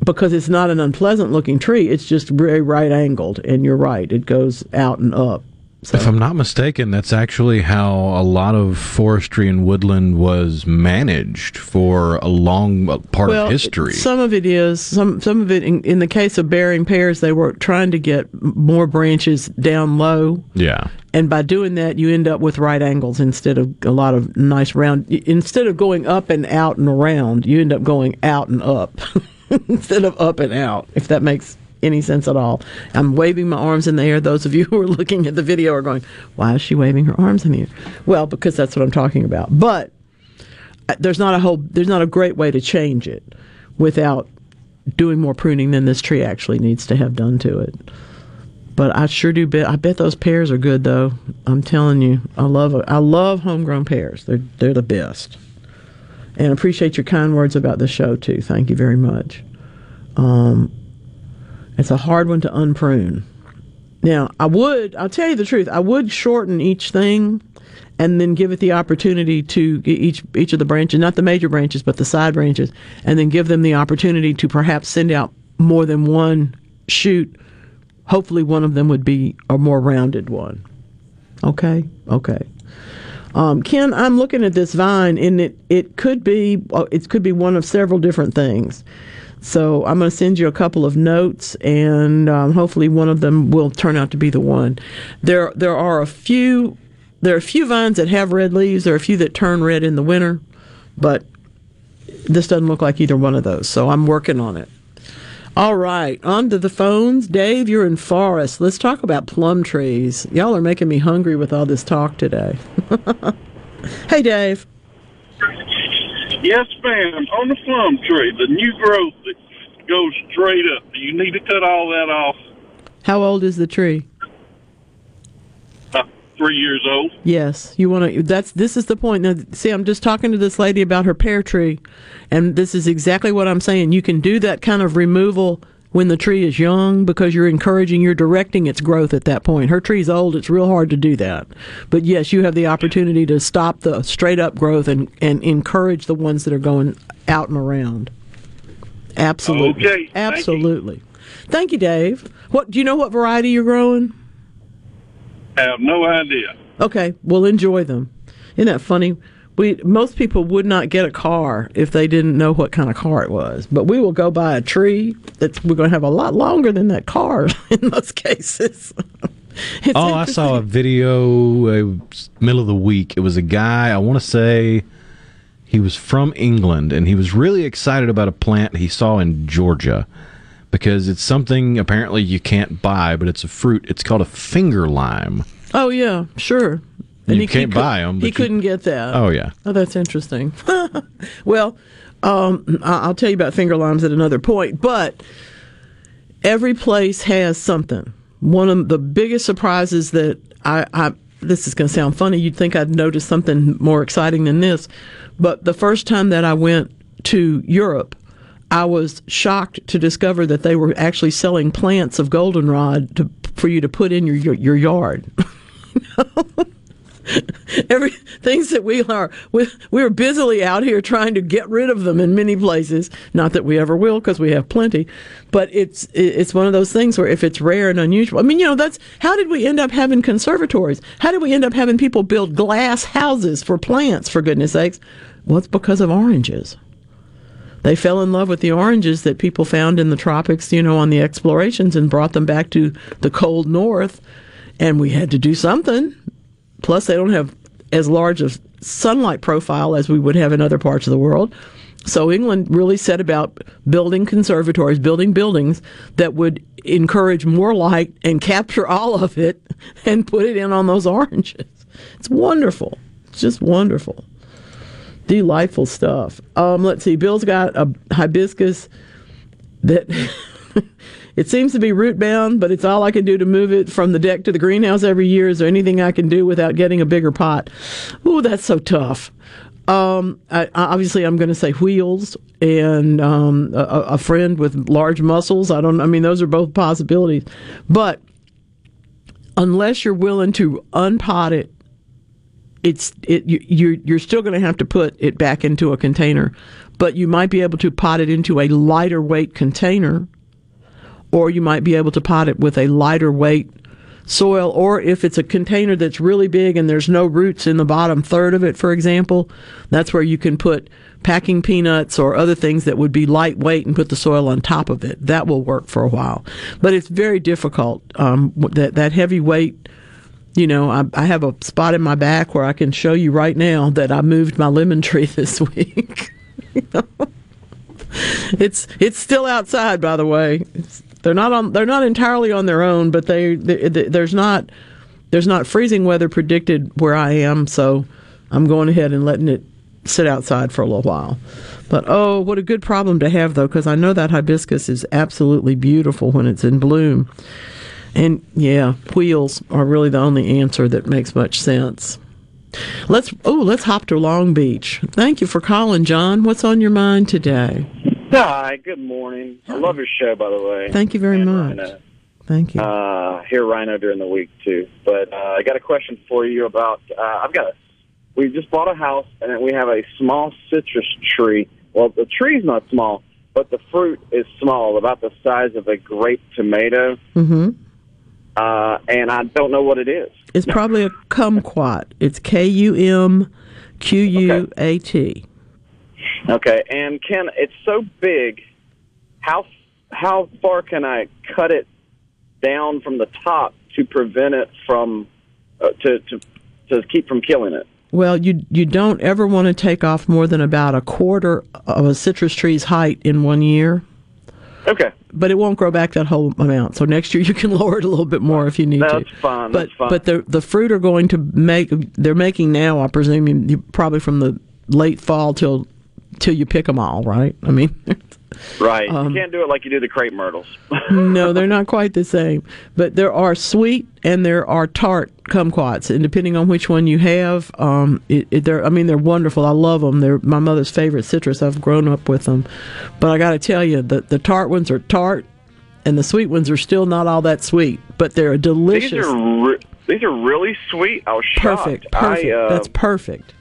because it's not an unpleasant looking tree it's just very right angled and you're right it goes out and up If I'm not mistaken, that's actually how a lot of forestry and woodland was managed for a long uh, part well, of history. Some of it is some some of it in, in the case of bearing pears, they were trying to get more branches down low, yeah. and by doing that, you end up with right angles instead of a lot of nice round. Instead of going up and out and around, you end up going out and up instead of up and out. If that makes any sense at all. I'm waving my arms in the air. Those of you who are looking at the video are going, "Why is she waving her arms in the air?" Well, because that's what I'm talking about. But there's not a whole there's not a great way to change it without doing more pruning than this tree actually needs to have done to it. But I sure do bet I bet those pears are good though. I'm telling you, I love I love homegrown pears. They're they're the best. And appreciate your kind words about the show too. Thank you very much. Um, it's a hard one to unprune. Now, I would, I'll tell you the truth, I would shorten each thing and then give it the opportunity to each each of the branches, not the major branches, but the side branches, and then give them the opportunity to perhaps send out more than one shoot. Hopefully, one of them would be a more rounded one. Okay, okay. Um, Ken, I'm looking at this vine, and it it could be uh, it could be one of several different things. So I'm going to send you a couple of notes, and um, hopefully one of them will turn out to be the one. There there are a few there are a few vines that have red leaves. There are a few that turn red in the winter, but this doesn't look like either one of those. So I'm working on it. All right, on to the phones. Dave, you're in Forest. Let's talk about plum trees. Y'all are making me hungry with all this talk today. hey, Dave. Yes, ma'am. On the plum tree, the new growth that goes straight up. Do you need to cut all that off? How old is the tree? About three years old. Yes, you want to. That's this is the point. Now, see, I'm just talking to this lady about her pear tree, and this is exactly what I'm saying. You can do that kind of removal when the tree is young because you're encouraging, you're directing its growth at that point. Her tree's old; it's real hard to do that. But yes, you have the opportunity to stop the straight up growth and and encourage the ones that are going out and around. Absolutely. Okay, thank you. Absolutely. Thank you, Dave. What do you know? What variety you're growing? I have no idea. Okay, well enjoy them. Isn't that funny? We most people would not get a car if they didn't know what kind of car it was. But we will go buy a tree that we're going to have a lot longer than that car in most cases. It's oh, I saw a video uh, middle of the week. It was a guy. I want to say he was from England, and he was really excited about a plant he saw in Georgia because it's something apparently you can't buy, but it's a fruit. It's called a finger lime. Oh yeah, sure. You he- can't he buy 'em, but He you- couldn't get that. Oh yeah. Oh, that's interesting. well, um, I'll tell you about finger limes at another point, but every place has something. One of the biggest surprises that I, I this is going to sound funny. You'd think I'd notice something more exciting than this, but the first time that I went to Europe, I was shocked to discover that they were actually selling plants of goldenrod to, for you to put in your your, your yard. Every things that we are we, we're busily out here trying to get rid of them in many places. Not that we ever will because we have plenty, but it's it's one of those things where if it's rare and unusual, I mean, you know, that's how did we end up having conservatories? How did we end up having people build glass houses for plants? For goodness sakes, well, it's because of oranges. They fell in love with the oranges that people found in the tropics, you know, on the explorations and brought them back to the cold north. And we had to do something. Plus, they don't have as large a sunlight profile as we would have in other parts of the world. So England really set about building conservatories, building buildings that would encourage more light and capture all of it and put it in on those oranges. It's wonderful. It's just wonderful. Delightful stuff. Um, let's see. Bill's got a hibiscus that it seems to be root bound, but it's all I can do to move it from the deck to the greenhouse every year. Is there anything I can do without getting a bigger pot? Ooh, that's so tough. Um, I, obviously, I'm going to say wheels and um, a, a friend with large muscles. I don't. I mean, those are both possibilities, but unless you're willing to unpot it it's it you, you're you're still going to have to put it back into a container, but you might be able to pot it into a lighter weight container, or you might be able to pot it with a lighter weight soil, or if it's a container that's really big and there's no roots in the bottom third of it, for example, that's where you can put packing peanuts or other things that would be lightweight and put the soil on top of it. That will work for a while, but it's very difficult. Um, that that heavy weight you know, I, I have a spot in my back where I can show you right now that I moved my lemon tree this week. It's it's still outside, by the way. It's, they're not on. They're not entirely on their own, but they, they, there's not there's not freezing weather predicted where I am, so I'm going ahead and letting it sit outside for a little while. But oh, what a good problem to have though, because I know that hibiscus is absolutely beautiful when it's in bloom. And yeah, wheels are really the only answer that makes much sense. Let's oh, let's hop to Long Beach. Thank you for calling, John. What's on your mind today? Hi, good morning. I love your show, by the way. Thank you very much. Rhino. Thank you. Uh, hear Rhino during the week too. But uh, I got a question for you about. Uh, I've got a. We just bought a house and we have a small citrus tree. Well, the tree's not small, but the fruit is small, about the size of a grape tomato. Mm-hmm. Uh, and I don't know what it is. It's probably a kumquat. It's K U M Q U A T. Okay, and can it's so big? How how far can I cut it down from the top to prevent it from uh, to to to keep from killing it? Well, you you don't ever want to take off more than about a quarter of a citrus tree's height in one year. Okay. But it won't grow back that whole amount. So next year you can lower it a little bit more if you need That's to. fine. But that's fine. but the the fruit are going to make they're making now. I presume you, you probably from the late fall till till you pick them all, right? I mean, right, um, you can't do it like you do the crepe myrtles. no, they're not quite the same. But there are sweet and there are tart kumquats, and depending on which one you have, um, it, it, they're I mean they're wonderful. I love them. They're my mother's favorite citrus. I've grown up with them. But I got to tell you, the the tart ones are tart, and the sweet ones are still not all that sweet. But they're delicious. These are re- these are really sweet. I was shocked. perfect. Perfect. I, uh, That's perfect.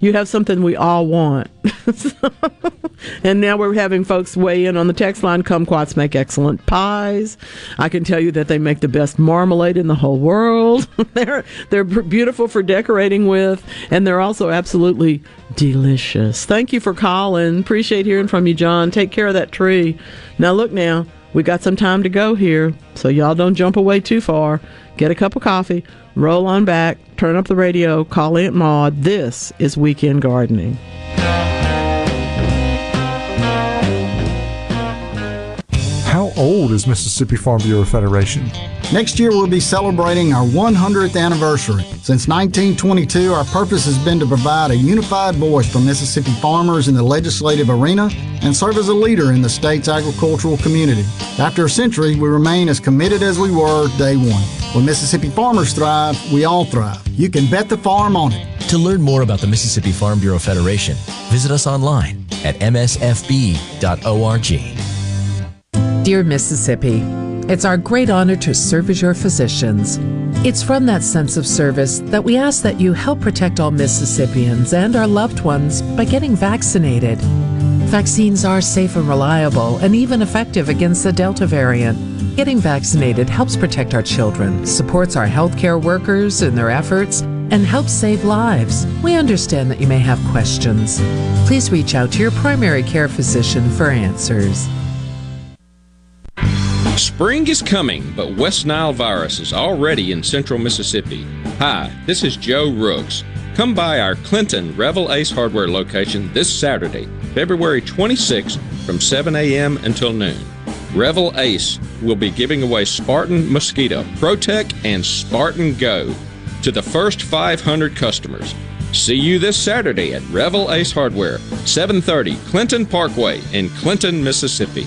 You have something we all want. and now we're having folks weigh in on the text line. Kumquats make excellent pies. I can tell you that they make the best marmalade in the whole world. they're they're beautiful for decorating with, and they're also absolutely delicious. Thank you for calling. Appreciate hearing from you, John. Take care of that tree. Now look now. We got some time to go here, so y'all don't jump away too far. Get a cup of coffee, roll on back, turn up the radio, call Aunt Maud. This is Weekend Gardening. Old is Mississippi Farm Bureau Federation? Next year, we'll be celebrating our 100th anniversary. Since 1922, our purpose has been to provide a unified voice for Mississippi farmers in the legislative arena and serve as a leader in the state's agricultural community. After a century, we remain as committed as we were day one. When Mississippi farmers thrive, we all thrive. You can bet the farm on it. To learn more about the Mississippi Farm Bureau Federation, visit us online at msfb.org. Dear Mississippi, it's our great honor to serve as your physicians. It's from that sense of service that we ask that you help protect all Mississippians and our loved ones by getting vaccinated. Vaccines are safe and reliable and even effective against the Delta variant. Getting vaccinated helps protect our children, supports our healthcare workers in their efforts, and helps save lives. We understand that you may have questions. Please reach out to your primary care physician for answers. Spring is coming, but West Nile virus is already in central Mississippi. Hi, this is Joe Rooks. Come by our Clinton Revell Ace Hardware location this Saturday, February 26th from 7 a.m. until noon. Revell Ace will be giving away Spartan Mosquito, Protec, and Spartan Go to the first 500 customers. See you this Saturday at Revell Ace Hardware, 730 Clinton Parkway in Clinton, Mississippi.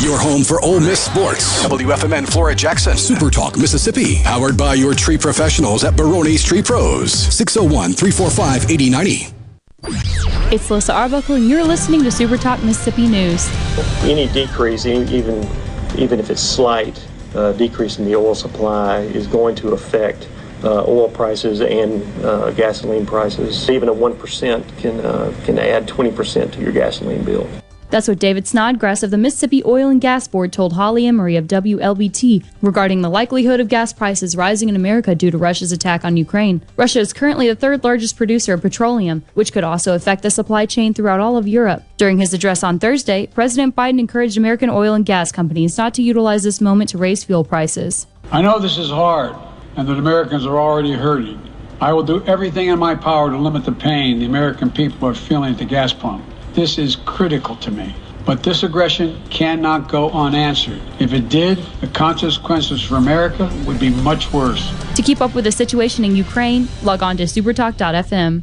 Your home for Ole Miss sports. WFMN Flora Jackson. Super Talk Mississippi. Powered by your tree professionals at Barone's Tree Pros. 601 345 8090. It's Lisa Arbuckle, and you're listening to Super Talk Mississippi News. Any decrease, even even if it's slight, uh, decrease in the oil supply is going to affect uh, oil prices and uh, gasoline prices. Even a one percent can uh, can add twenty percent to your gasoline bill. That's what David Snodgrass of the Mississippi Oil and Gas Board told Holly Emery of WLBT regarding the likelihood of gas prices rising in America due to Russia's attack on Ukraine. Russia is currently the third largest producer of petroleum, which could also affect the supply chain throughout all of Europe. During his address on Thursday, President Biden encouraged American oil and gas companies not to utilize this moment to raise fuel prices. I know this is hard and that Americans are already hurting. I will do everything in my power to limit the pain the American people are feeling at the gas pump. This is critical to me. But this aggression cannot go unanswered. If it did, the consequences for America would be much worse. To keep up with the situation in Ukraine, log on to supertalk.fm.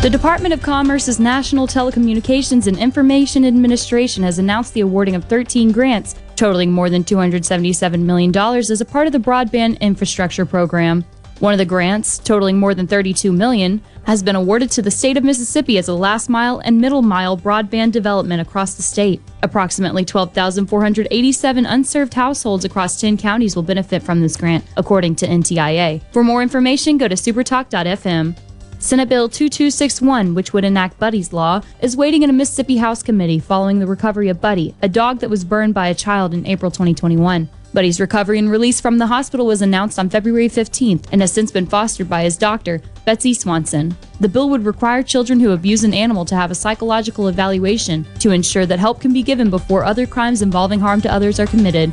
The Department of Commerce's National Telecommunications and Information Administration has announced the awarding of 13 grants totaling more than $277 million as a part of the Broadband Infrastructure Program. One of the grants, totaling more than 32 million, has been awarded to the state of Mississippi as a last mile and middle mile broadband development across the state. Approximately 12,487 unserved households across 10 counties will benefit from this grant, according to NTIA. For more information, go to supertalk.fm. Senate Bill 2261, which would enact Buddy's Law, is waiting in a Mississippi House committee following the recovery of Buddy, a dog that was burned by a child in April 2021. Buddy's recovery and release from the hospital was announced on February 15th and has since been fostered by his doctor, Betsy Swanson. The bill would require children who abuse an animal to have a psychological evaluation to ensure that help can be given before other crimes involving harm to others are committed.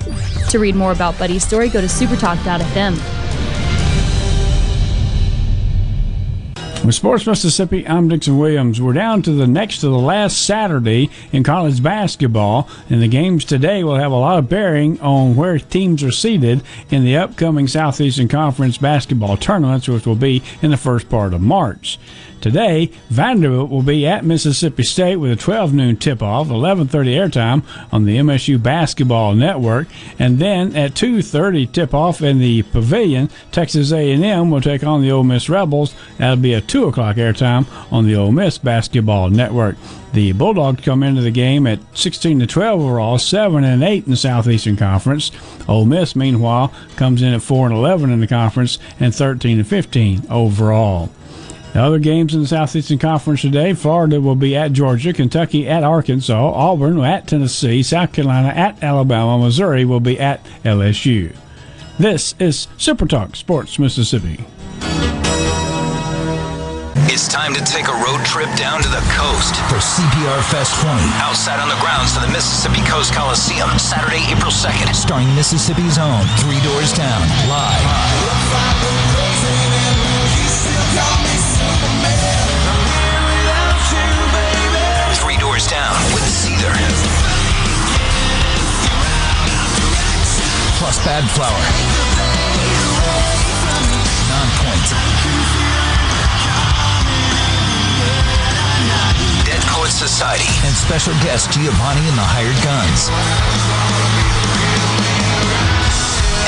To read more about Buddy's story, go to supertalk.fm. With Sports Mississippi, I'm Dixon Williams. We're down to the next to the last Saturday in college basketball, and the games today will have a lot of bearing on where teams are seated in the upcoming Southeastern Conference basketball tournaments, which will be in the first part of March. Today, Vanderbilt will be at Mississippi State with a 12 noon tip-off, 11:30 airtime on the MSU Basketball Network, and then at 2:30 tip-off in the Pavilion, Texas A&M will take on the Ole Miss Rebels. That'll be a 2 o'clock airtime on the Ole Miss Basketball Network. The Bulldogs come into the game at 16 to 12 overall, 7 and 8 in the Southeastern Conference. Ole Miss, meanwhile, comes in at 4 and 11 in the conference and 13 and 15 overall. The other games in the Southeastern Conference today Florida will be at Georgia, Kentucky at Arkansas, Auburn at Tennessee, South Carolina at Alabama, Missouri will be at LSU. This is Super Talk Sports Mississippi. It's time to take a road trip down to the coast for CPR Fest 20. Outside on the grounds of the Mississippi Coast Coliseum, Saturday, April 2nd. Starring Mississippi's own Three Doors Down, live. Plus Bad Flower. Nonpoint. Dead Poet Society. And special guest Giovanni and the Hired Guns.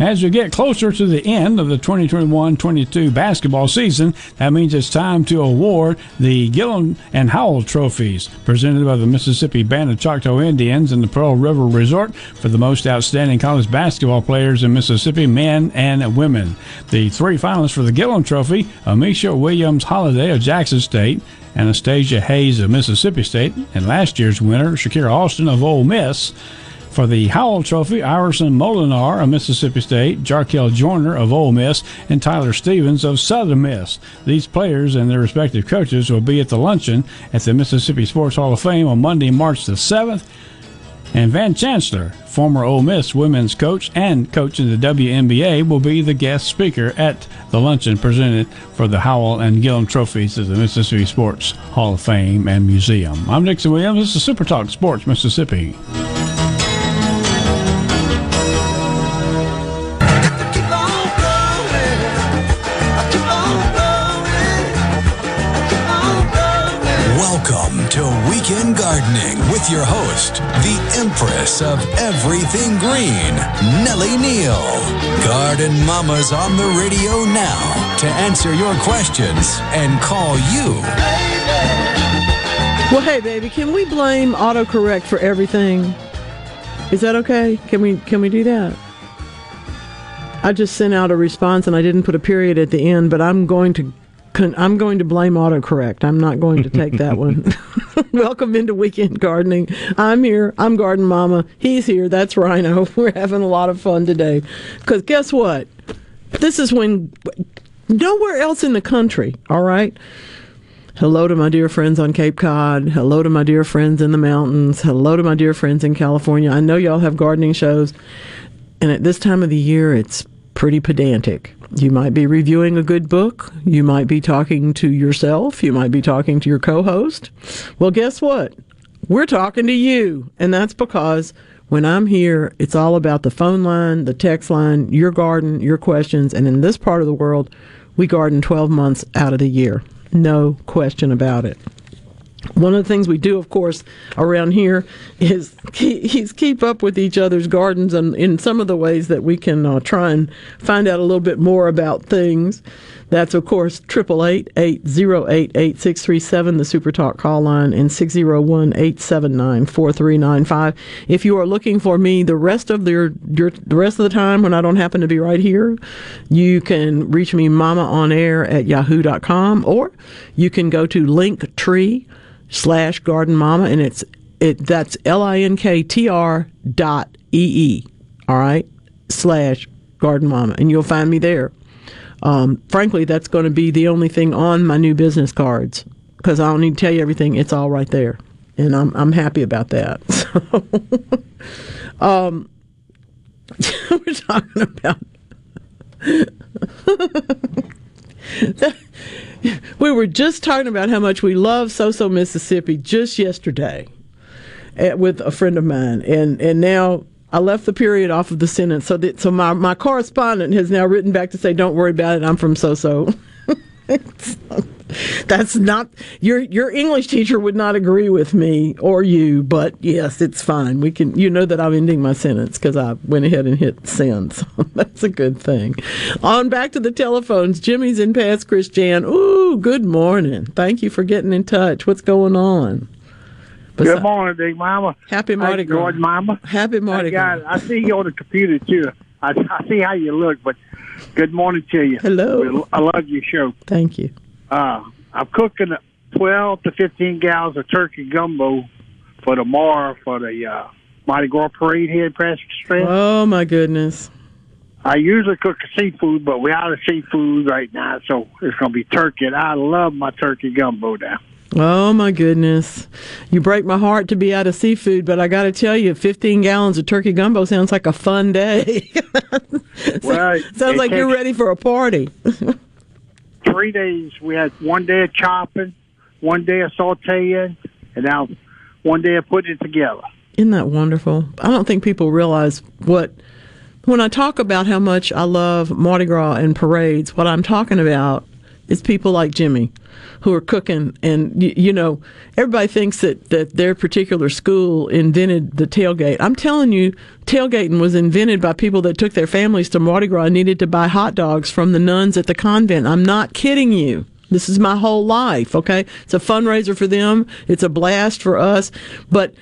As we get closer to the end of the 2021-22 basketball season, that means it's time to award the Gillum and Howell trophies presented by the Mississippi Band of Choctaw Indians and the Pearl River Resort for the most outstanding college basketball players in Mississippi, men and women. The three finalists for the Gillum Trophy, Ameshya Williams Holliday of Jackson State, Anastasia Hayes of Mississippi State, and last year's winner, Shakira Austin of Ole Miss. For the Howell Trophy, Iverson Molinar of Mississippi State, Jarkel Joiner of Ole Miss, and Tyler Stevens of Southern Miss. These players and their respective coaches will be at the luncheon at the Mississippi Sports Hall of Fame on Monday, March the 7th. And Van Chancellor, former Ole Miss women's coach and coach in the WNBA, will be the guest speaker at the luncheon presented for the Howell and Gillum trophies at the Mississippi Sports Hall of Fame and Museum. I'm Dixon Williams. This is Super Talk Sports Mississippi. Gardening with your host, the Empress of Everything Green, Nellie Neal. Garden Mama's on the radio now to answer your questions and call you. Well, hey, baby, can we blame autocorrect for everything? Is that okay? Can we can we do that? I just sent out a response and I didn't put a period at the end, but I'm going to con- I'm going to blame autocorrect. I'm not going to take that one. Welcome into weekend gardening. I'm here. I'm Garden Mama. He's here. That's Rhino. We're having a lot of fun today. Because guess what? This is when nowhere else in the country. All right. Hello to my dear friends on Cape Cod. Hello to my dear friends in the mountains. Hello to my dear friends in California. I know y'all have gardening shows, and at this time of the year, it's pretty pedantic. You might be reviewing a good book. You might be talking to yourself. You might be talking to your co host. Well, guess what? We're talking to you. And that's because when I'm here, it's all about the phone line, the text line, your garden, your questions. And in this part of the world, we garden 12 months out of the year. No question about it. One of the things we do, of course, around here is keep, keep up with each other's gardens and in some of the ways that we can uh, try and find out a little bit more about things. That's, of course, 888-808-8637, the Super Talk call line, and 601-879-4395. If you are looking for me the rest of the, your, the rest of the time when I don't happen to be right here, you can reach me mama on air at yahoo.com or you can go to Linktree slash garden mama and it's it that's l-i-n-k-t-r dot e-e all right? Slash garden mama and you'll find me there. Um, frankly that's going to be the only thing on my new business cards because i don't need to tell you everything. It's all right there and i'm, I'm happy about that. So, um, we're talking about we were just talking about how much we love Soso, Mississippi just yesterday at, with a friend of mine, and and now I left the period off of the sentence, so that so my my correspondent has now written back to say, "Don't worry about it, I'm from Soso." That's not your your English teacher would not agree with me or you, but yes, it's fine. We can you know that I'm ending my sentence because I went ahead and hit send. So that's a good thing. On back to the telephones. Jimmy's in Pass Christian. Ooh, good morning. Thank you for getting in touch. What's going on? Good morning, Big Mama. Happy Mardi Gras, George Mama. Happy Mardi Gras. I see you on the computer too. I, I see how you look, but good morning to you. Hello. I love your show. Thank you. Uh, I'm cooking 12 to 15 gallons of turkey gumbo for tomorrow for the uh, Mardi Gras parade here in Preston Street. Oh my goodness. I usually cook seafood, but we're out of seafood right now, so it's going to be turkey. And I love my turkey gumbo now. Oh my goodness. You break my heart to be out of seafood, but I got to tell you, 15 gallons of turkey gumbo sounds like a fun day. well, sounds like you're ready for a party. three days. We had one day of chopping, one day of sauteing, and now one day of putting it together. Isn't that wonderful? I don't think people realize what when I talk about how much I love Mardi Gras and parades, what I'm talking about It's people like Jimmy who are cooking, and you, you know, everybody thinks that that their particular school invented the tailgate. I'm telling you, tailgating was invented by people that took their families to Mardi Gras and needed to buy hot dogs from the nuns at the convent. I'm not kidding you. This is my whole life, okay? It's a fundraiser for them. It's a blast for us, but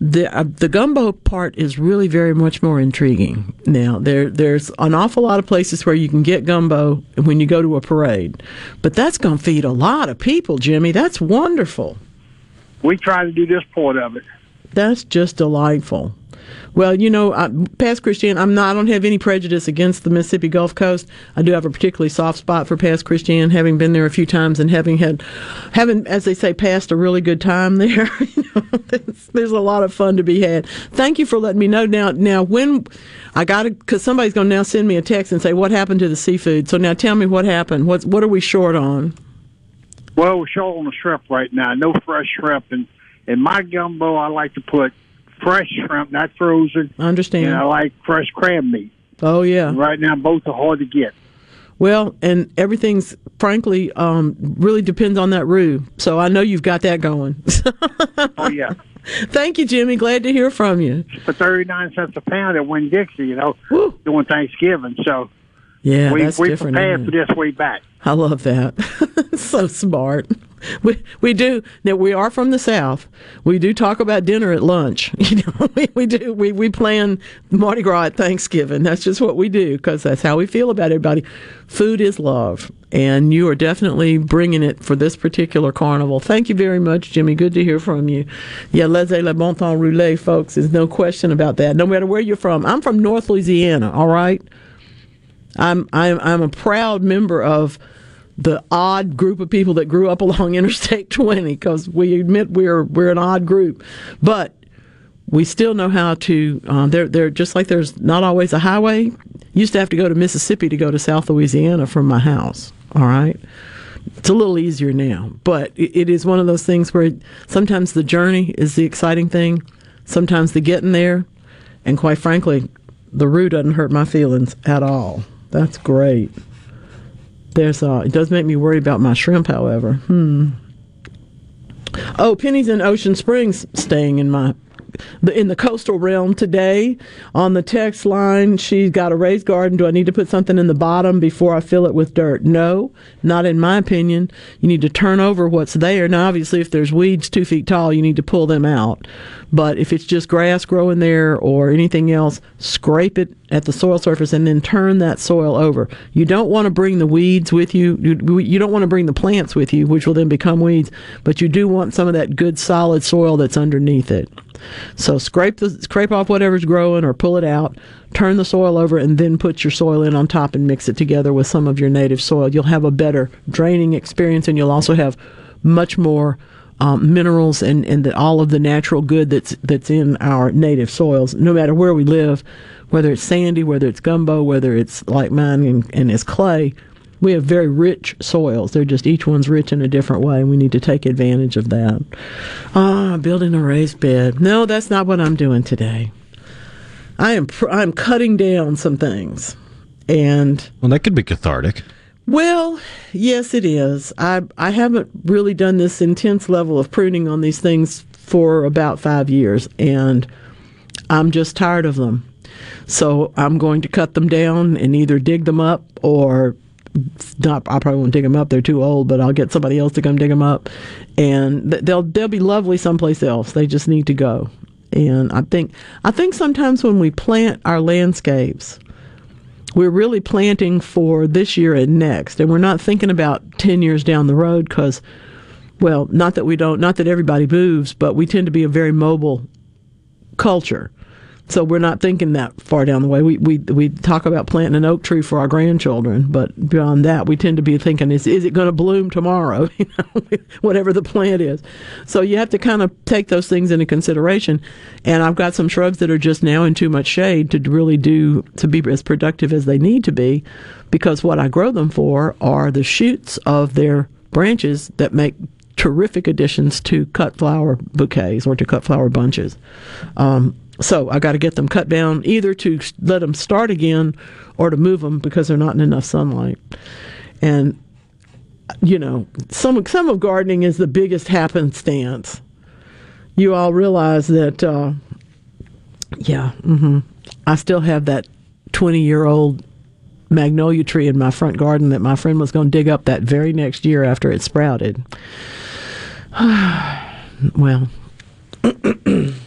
the uh, the gumbo part is really very much more intriguing. Now there there's an awful lot of places where you can get gumbo when you go to a parade, but that's going to feed a lot of people, Jimmy. That's wonderful. We try to do this part of it. That's just delightful. Well, you know, I, Pass Christian, I'm not. I don't have any prejudice against the Mississippi Gulf Coast. I do have a particularly soft spot for Pass Christian, having been there a few times and having had, having, as they say, passed a really good time there. you know, there's, there's, a lot of fun to be had. Thank you for letting me know. Now, now when I got to, because somebody's going to now send me a text and say what happened to the seafood. So now tell me what happened. What's what are we short on? Well, we're short on the shrimp right now. No fresh shrimp, and in my gumbo, I like to put fresh shrimp, not frozen. I understand. And I like fresh crab meat. Oh yeah. And right now, both are hard to get. Well, and everything's frankly um, really depends on that roux. So I know you've got that going. oh yeah. Thank you, Jimmy. Glad to hear from you. For thirty nine cents a pound at Winn Dixie, you know, Woo. doing Thanksgiving. So yeah, we that's we different. prepared for this way back. I love that. so smart. We we do now. We are from the South. We do talk about dinner at lunch. You know, we, we do. We we plan Mardi Gras at Thanksgiving. That's just what we do because that's how we feel about everybody. Food is love, and you are definitely bringing it for this particular carnival. Thank you very much, Jimmy. Good to hear from you. Yeah, laissez le bon temps rouler, folks. There's no question about that. No matter where you're from. I'm from North Louisiana. All right. I'm I'm I'm a proud member of the odd group of people that grew up along Interstate 20 because we admit we're we're an odd group, but we still know how to. Uh, they're they're just like there's not always a highway. Used to have to go to Mississippi to go to South Louisiana from my house. All right. It's a little easier now, but it, it is one of those things where sometimes the journey is the exciting thing, sometimes the getting there, and quite frankly, the route doesn't hurt my feelings at all. That's great. There's uh, it does make me worry about my shrimp, however. Hmm. Oh, Penny's in Ocean Springs, staying in my in the coastal realm today. On the text line, she's got a raised garden. Do I need to put something in the bottom before I fill it with dirt? No, not in my opinion. You need to turn over what's there. Now, obviously, if there's weeds two feet tall, you need to pull them out. But if it's just grass growing there or anything else, scrape it at the soil surface and then turn that soil over. You don't want to bring the weeds with you. You, you don't want to bring the plants with you, which will then become weeds, but you do want some of that good solid soil that's underneath it. So scrape the scrape off whatever's growing or pull it out, turn the soil over and then put your soil in on top and mix it together with some of your native soil. You'll have a better draining experience and you'll also have much more um, minerals and, and the, all of the natural good that's that's in our native soils, no matter where we live, whether it's sandy, whether it's gumbo, whether it's like mine and, and it's clay. We have very rich soils. They're just each one's rich in a different way, and we need to take advantage of that. Ah, building a raised bed. No, that's not what I'm doing today. I am pr- I'm cutting down some things, and well, that could be cathartic. Well, yes, it is. I I haven't really done this intense level of pruning on these things for about five years, and I'm just tired of them. So I'm going to cut them down and either dig them up or not. I probably won't dig them up; they're too old. But I'll get somebody else to come dig them up, and they'll they'll be lovely someplace else. They just need to go. And I think I think sometimes when we plant our landscapes we're really planting for this year and next, and we're not thinking about 10 years down the road because, well, not that we don't, not that everybody moves, but we tend to be a very mobile culture. So we're not thinking that far down the way. We, we we talk about planting an oak tree for our grandchildren, but beyond that, we tend to be thinking, is is it going to bloom tomorrow? You know, whatever the plant is. So you have to kind of take those things into consideration. And I've got some shrubs that are just now in too much shade to really do to be as productive as they need to be, because what I grow them for are the shoots of their branches that make terrific additions to cut flower bouquets or to cut flower bunches. Um, so I got to get them cut down either to let them start again or to move them because they're not in enough sunlight. And you know, some some of gardening is the biggest happenstance. You all realize that, uh, yeah. Mm-hmm. I still have that twenty year old magnolia tree in my front garden that my friend was going to dig up that very next year after it sprouted. well,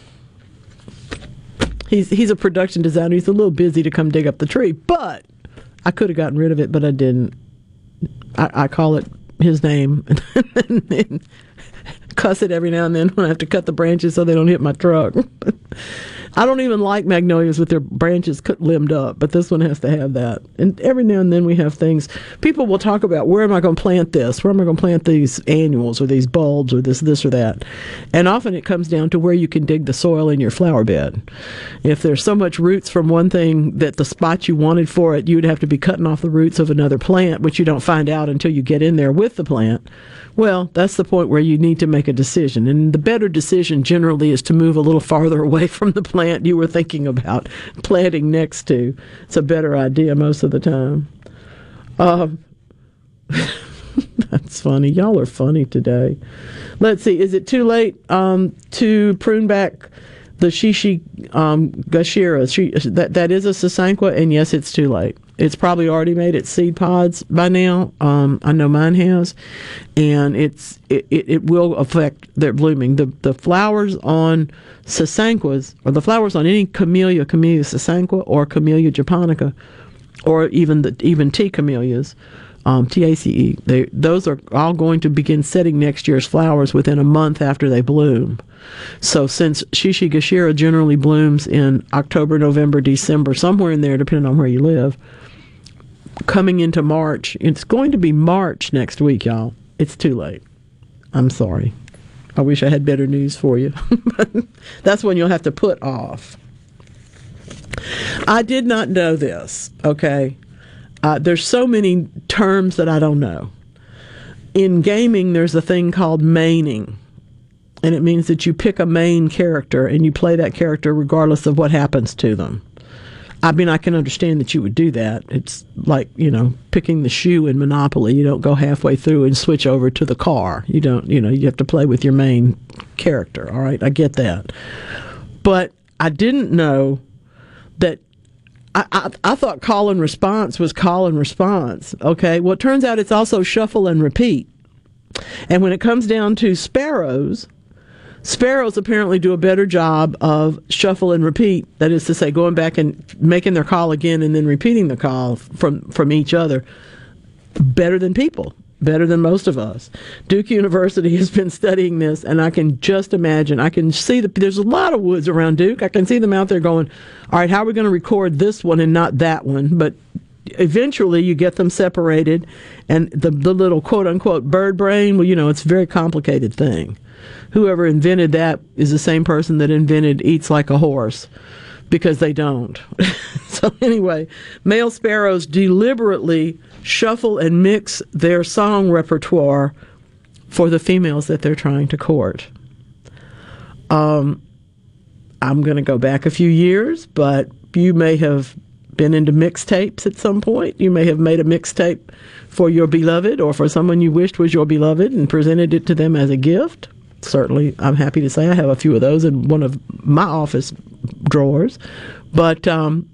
he's he's a production designer. He's a little busy to come dig up the tree, but I could have gotten rid of it, but I didn't. I, I call it his name and, and cuss it every now and then when I have to cut the branches so they don't hit my truck. I don't even like magnolias with their branches limbed up, but this one has to have that. And every now and then we have things. People will talk about where am I going to plant this? Where am I going to plant these annuals or these bulbs or this, this or that? And often it comes down to where you can dig the soil in your flower bed. If there's so much roots from one thing that the spot you wanted for it, you would have to be cutting off the roots of another plant, which you don't find out until you get in there with the plant. Well, that's the point where you need to make a decision. And the better decision generally is to move a little farther away from the plant you were thinking about planting next to. It's a better idea most of the time. Um, that's funny. Y'all are funny today. Let's see. Is it too late um, to prune back the Shishi um, Gashira? She, that, that is a Sasanqua, and yes, it's too late. It's probably already made its seed pods by now. Um, I know mine has, and it's it, it, it, will affect their blooming. The the flowers on sasanquas, or the flowers on any camellia, camellia sasanqua or camellia japonica, or even the even T camellias, um, TACE. They those are all going to begin setting next year's flowers within a month after they bloom. So since Shishi Gashira generally blooms in October, November, December, somewhere in there, depending on where you live coming into March. It's going to be March next week, y'all. It's too late. I'm sorry. I wish I had better news for you. that's when you'll have to put off. I did not know this, okay? Uh, there's so many terms that I don't know. In gaming, there's a thing called maining, and it means that you pick a main character and you play that character regardless of what happens to them. I mean, I can understand that you would do that. It's like, you know, picking the shoe in Monopoly. You don't go halfway through and switch over to the car. You don't, you know, you have to play with your main character. All right, I get that. But I didn't know that I, I, thought call and response was call and response. Okay. Well, it turns out it's also shuffle and repeat. And when it comes down to sparrows, Sparrows apparently do a better job of shuffle and repeat. That is to say, going back and making their call again and then repeating the call from, from each other better than people, better than most of us. Duke University has been studying this, and I can just imagine. I can see that there's a lot of woods around Duke. I can see them out there going, all right, how are we going to record this one and not that one? But eventually you get them separated and the the little quote unquote bird brain well you know it's a very complicated thing whoever invented that is the same person that invented eats like a horse because they don't. so, anyway, male sparrows deliberately shuffle and mix their song repertoire for the females that they're trying to court. Um, I'm going to go back a few years, but you may have been into mixtapes at some point. You may have made a mixtape for your beloved or for someone you wished was your beloved and presented it to them as a gift certainly, I'm happy to say I have a few of those in one of my office drawers. But um,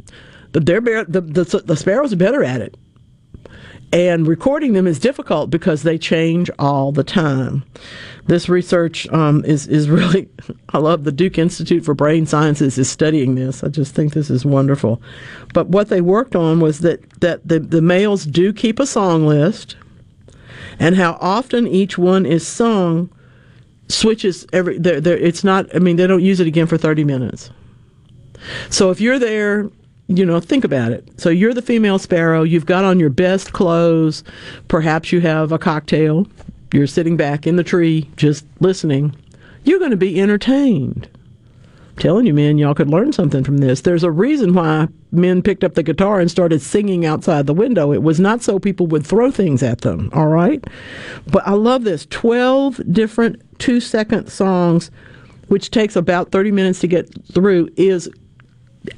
they're the, the, the sparrows are better at it. And recording them is difficult because they change all the time. This research um, is is really I love the Duke Institute for Brain Sciences is studying this. I just think this is wonderful. But what they worked on was that that the, the males do keep a song list and how often each one is sung switches every they're, they're, it's not i mean they don't use it again for 30 minutes so if you're there you know think about it. So you're the female sparrow. You've got on your best clothes. Perhaps you have a cocktail. You're sitting back in the tree just listening. You're going to be entertained. Telling you, men, y'all could learn something from this. There's a reason why men picked up the guitar and started singing outside the window. It was not so people would throw things at them, all right? But I love this. 12 different two second songs, which takes about 30 minutes to get through, is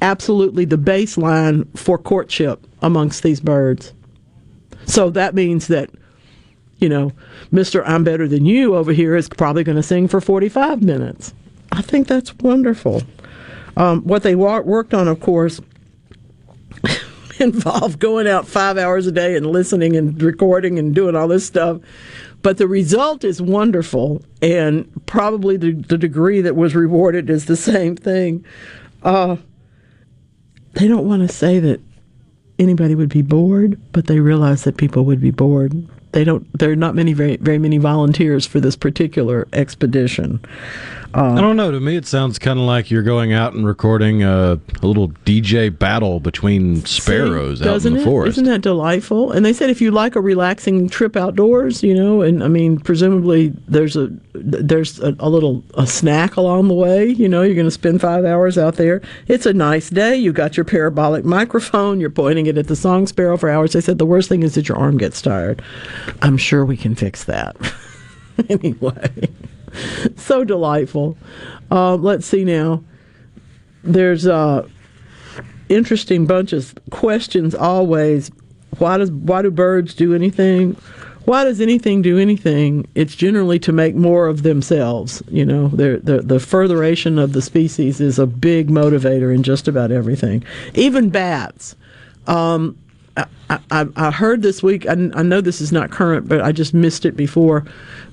absolutely the baseline for courtship amongst these birds. So that means that you know, Mr. I'm Better Than You over here is probably going to sing for 45 minutes. I think that's wonderful. Um, what they wa- worked on, of course, involved going out five hours a day and listening and recording and doing all this stuff. But the result is wonderful, and probably the, the degree that was rewarded is the same thing. Uh, they don't want to say that anybody would be bored, but they realize that people would be bored. They don't. There are not many, very, very many volunteers for this particular expedition. Um, I don't know. To me, it sounds kind of like you're going out and recording a, a little DJ battle between sparrows See, out in the it? forest. Isn't that delightful? And they said if you like a relaxing trip outdoors, you know, and I mean, presumably there's a there's a, a little a snack along the way. You know, you're going to spend five hours out there. It's a nice day. You got your parabolic microphone. You're pointing it at the song sparrow for hours. They said the worst thing is that your arm gets tired. I'm sure we can fix that. anyway, so delightful. Uh, let's see now. There's uh, interesting bunch of questions always. Why does why do birds do anything? Why does anything do anything? It's generally to make more of themselves. You know, the the furtheration of the species is a big motivator in just about everything. Even bats. Um, I, I, I heard this week. I, I know this is not current, but I just missed it before.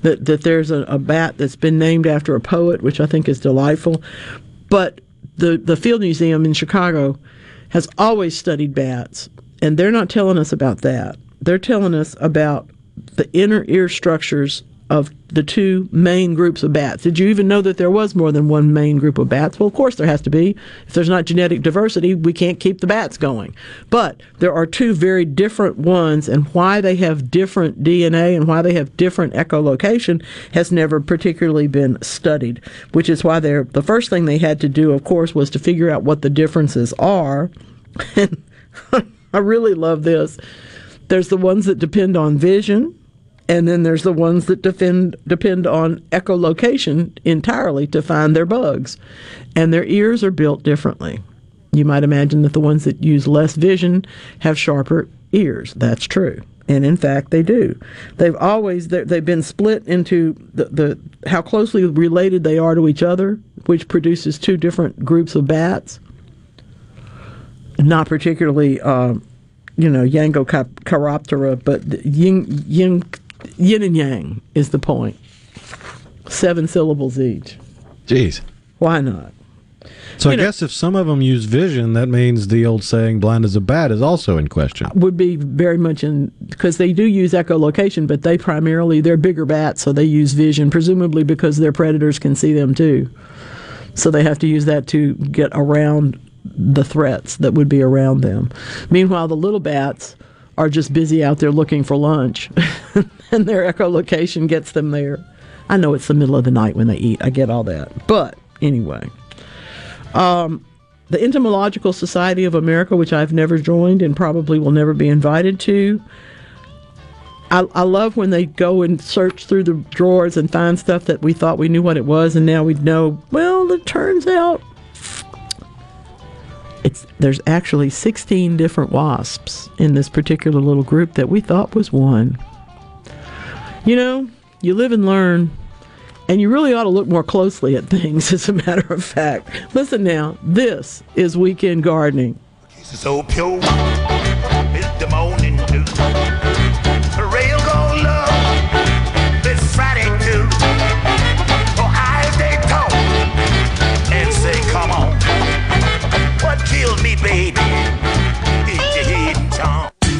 That that there's a, a bat that's been named after a poet, which I think is delightful. But the the Field Museum in Chicago has always studied bats, and they're not telling us about that. They're telling us about the inner ear structures of the two main groups of bats. Did you even know that there was more than one main group of bats? Well, of course there has to be. If there's not genetic diversity, we can't keep the bats going. But there are two very different ones, and why they have different DNA and why they have different echolocation has never particularly been studied, which is why they're the first thing they had to do, of course, was to figure out what the differences are. I really love this. There's the ones that depend on vision, and then there's the ones that depend depend on echolocation entirely to find their bugs. And their ears are built differently. You might imagine that the ones that use less vision have sharper ears. That's true. And in fact, they do. They've always they've been split into the, the how closely related they are to each other, which produces two different groups of bats. Not particularly, uh, you know, Yango but yin, yin, yin and yang is the point. Seven syllables each. Jeez. Why not? So I know- guess if some of them use vision, that means the old saying "blind as a bat" is also in question. Uh, would be very much in because they do use echolocation, but they primarily they're bigger bats, so they use vision, presumably because their predators can see them too. So they have to use that to get around the threats that would be around them. Meanwhile, the little bats are just busy out there looking for lunch, and their echolocation gets them there. I know it's the middle of the night when they eat. I get all that, but anyway. Um, the Entomological Society of America, which I've never joined and probably will never be invited to. I, I love when they go and search through the drawers and find stuff that we thought we knew what it was, and now we know. Well, it turns out it's there's actually 16 different wasps in this particular little group that we thought was one. You know, you live and learn. And you really ought to look more closely at things, as a matter of fact. Listen now, this is Weekend Gardening.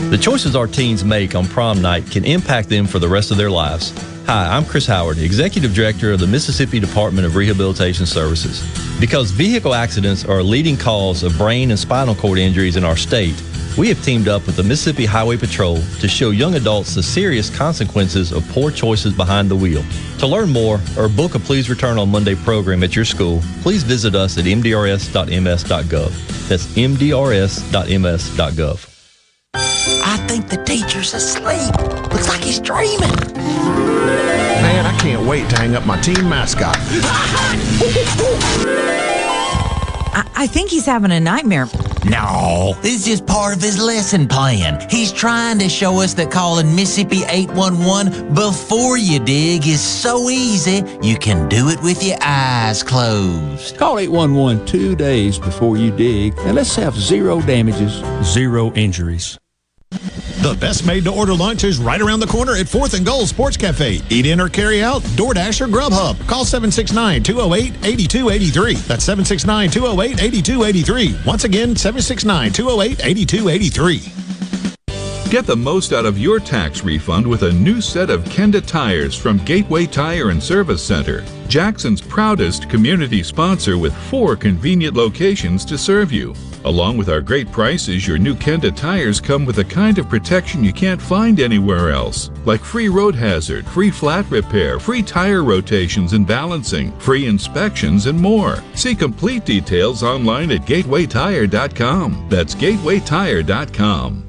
The choices our teens make on prom night can impact them for the rest of their lives. Hi, I'm Chris Howard, Executive Director of the Mississippi Department of Rehabilitation Services. Because vehicle accidents are a leading cause of brain and spinal cord injuries in our state, we have teamed up with the Mississippi Highway Patrol to show young adults the serious consequences of poor choices behind the wheel. To learn more or book a Please Return on Monday program at your school, please visit us at mdrs.ms.gov. That's mdrs.ms.gov. I think the teacher's asleep. Looks like he's dreaming. Man, I can't wait to hang up my team mascot. I, I think he's having a nightmare. No, it's just part of his lesson plan. He's trying to show us that calling Mississippi 811 before you dig is so easy, you can do it with your eyes closed. Call 811 two days before you dig, and let's have zero damages, zero injuries. The best made to order lunch is right around the corner at 4th and Goal Sports Cafe. Eat in or carry out, DoorDash or Grubhub. Call 769 208 8283. That's 769 208 8283. Once again, 769 208 8283. Get the most out of your tax refund with a new set of Kenda tires from Gateway Tire and Service Center. Jackson's proudest community sponsor with four convenient locations to serve you. Along with our great prices, your new Kenda tires come with a kind of protection you can't find anywhere else, like free road hazard, free flat repair, free tire rotations and balancing, free inspections, and more. See complete details online at gatewaytire.com. That's gatewaytire.com.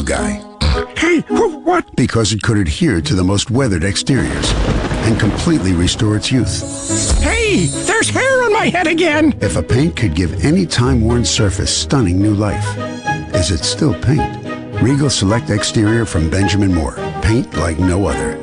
guy? Hey, what? Because it could adhere to the most weathered exteriors and completely restore its youth. Hey, there's hair on my head again. If a paint could give any time-worn surface stunning new life, is it still paint? Regal Select Exterior from Benjamin Moore. Paint like no other.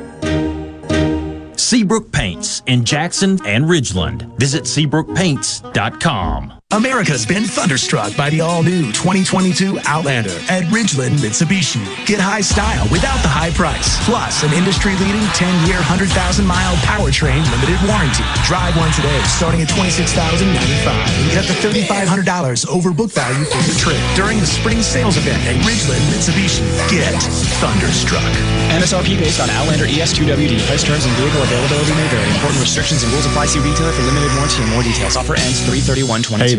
Seabrook Paints in Jackson and Ridgeland. Visit SeabrookPaints.com. America's been thunderstruck by the all-new 2022 Outlander at Ridgeland Mitsubishi. Get high style without the high price, plus an industry-leading 10-year, 100,000-mile powertrain limited warranty. Drive one today, starting at $26,095, and get up to $3,500 over book value for your trip during the spring sales event at Ridgeland Mitsubishi. Get thunderstruck. MSRP based on Outlander E ES2WD. Price terms and vehicle availability may vary. Important restrictions and rules apply. See retailer for limited warranty and more details. Offer ends 331 Hey,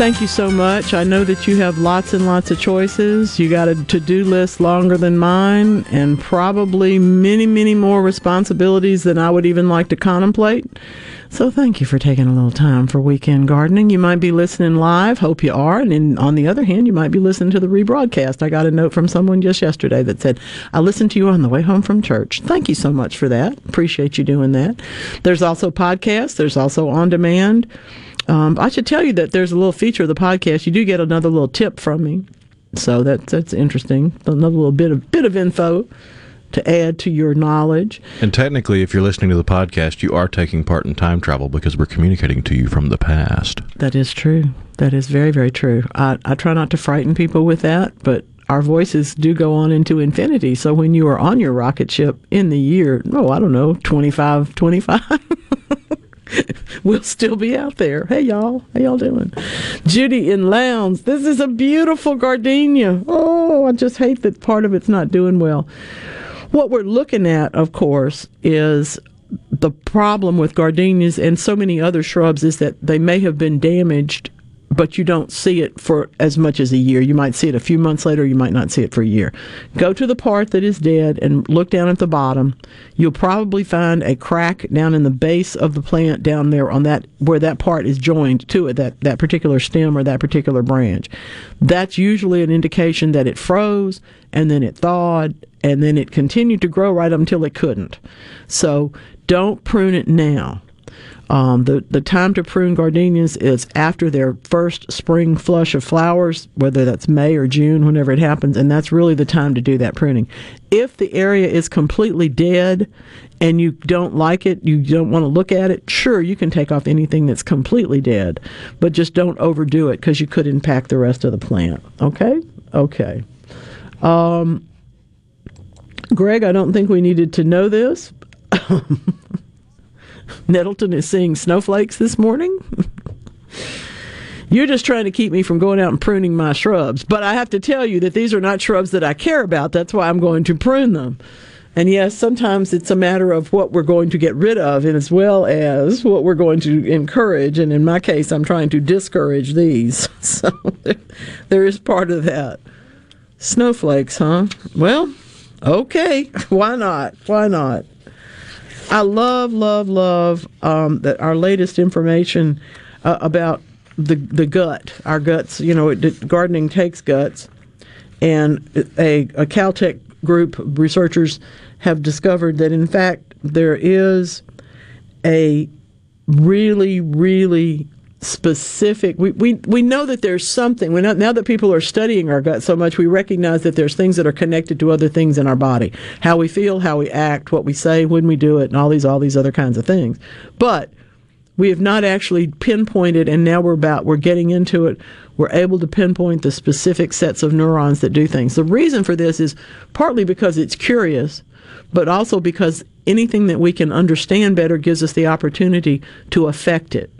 Thank you so much. I know that you have lots and lots of choices. You got a to do list longer than mine, and probably many, many more responsibilities than I would even like to contemplate. So, thank you for taking a little time for weekend gardening. You might be listening live. Hope you are. And then on the other hand, you might be listening to the rebroadcast. I got a note from someone just yesterday that said, I listened to you on the way home from church. Thank you so much for that. Appreciate you doing that. There's also podcasts, there's also on demand. Um, I should tell you that there's a little feature of the podcast. You do get another little tip from me, so that's that's interesting. Another little bit of bit of info to add to your knowledge. And technically, if you're listening to the podcast, you are taking part in time travel because we're communicating to you from the past. That is true. That is very very true. I, I try not to frighten people with that, but our voices do go on into infinity. So when you are on your rocket ship in the year, oh, I don't know, 25, 25. we'll still be out there. Hey y'all, how y'all doing? Judy in Lowndes. This is a beautiful gardenia. Oh, I just hate that part of it's not doing well. What we're looking at, of course, is the problem with gardenias and so many other shrubs is that they may have been damaged, but you don't see it for as much as a year. You might see it a few months later, you might not see it for a year. Go to the part that is dead and look down at the bottom. You'll probably find a crack down in the base of the plant down there on that where that part is joined to it, that, that particular stem or that particular branch. That's usually an indication that it froze and then it thawed and then it continued to grow right up until it couldn't. So don't prune it now. Um, the the time to prune gardenias is after their first spring flush of flowers, whether that's May or June, whenever it happens, and that's really the time to do that pruning. If the area is completely dead and you don't like it, you don't want to look at it, sure you can take off anything that's completely dead, but just don't overdo it because you could impact the rest of the plant. Okay, okay. Um, Greg, I don't think we needed to know this. Nettleton is seeing snowflakes this morning. You're just trying to keep me from going out and pruning my shrubs. But I have to tell you that these are not shrubs that I care about. That's why I'm going to prune them. And yes, sometimes it's a matter of what we're going to get rid of, and as well as what we're going to encourage. And in my case, I'm trying to discourage these. So there is part of that. Snowflakes, huh? Well, okay. Why not? Why not? I love, love, love um, that our latest information uh, about the the gut, our guts. You know, it, gardening takes guts, and a, a Caltech group of researchers have discovered that in fact there is a really, really specific. We, we we know that there's something. We know, now that people are studying our gut so much we recognize that there's things that are connected to other things in our body. How we feel how we act what we say when we do it and all these all these other kinds of things. But we have not actually pinpointed and now we're about we're getting into it. We're able to pinpoint the specific sets of neurons that do things. The reason for this is partly because it's curious but also because anything that we can understand better gives us the opportunity to affect it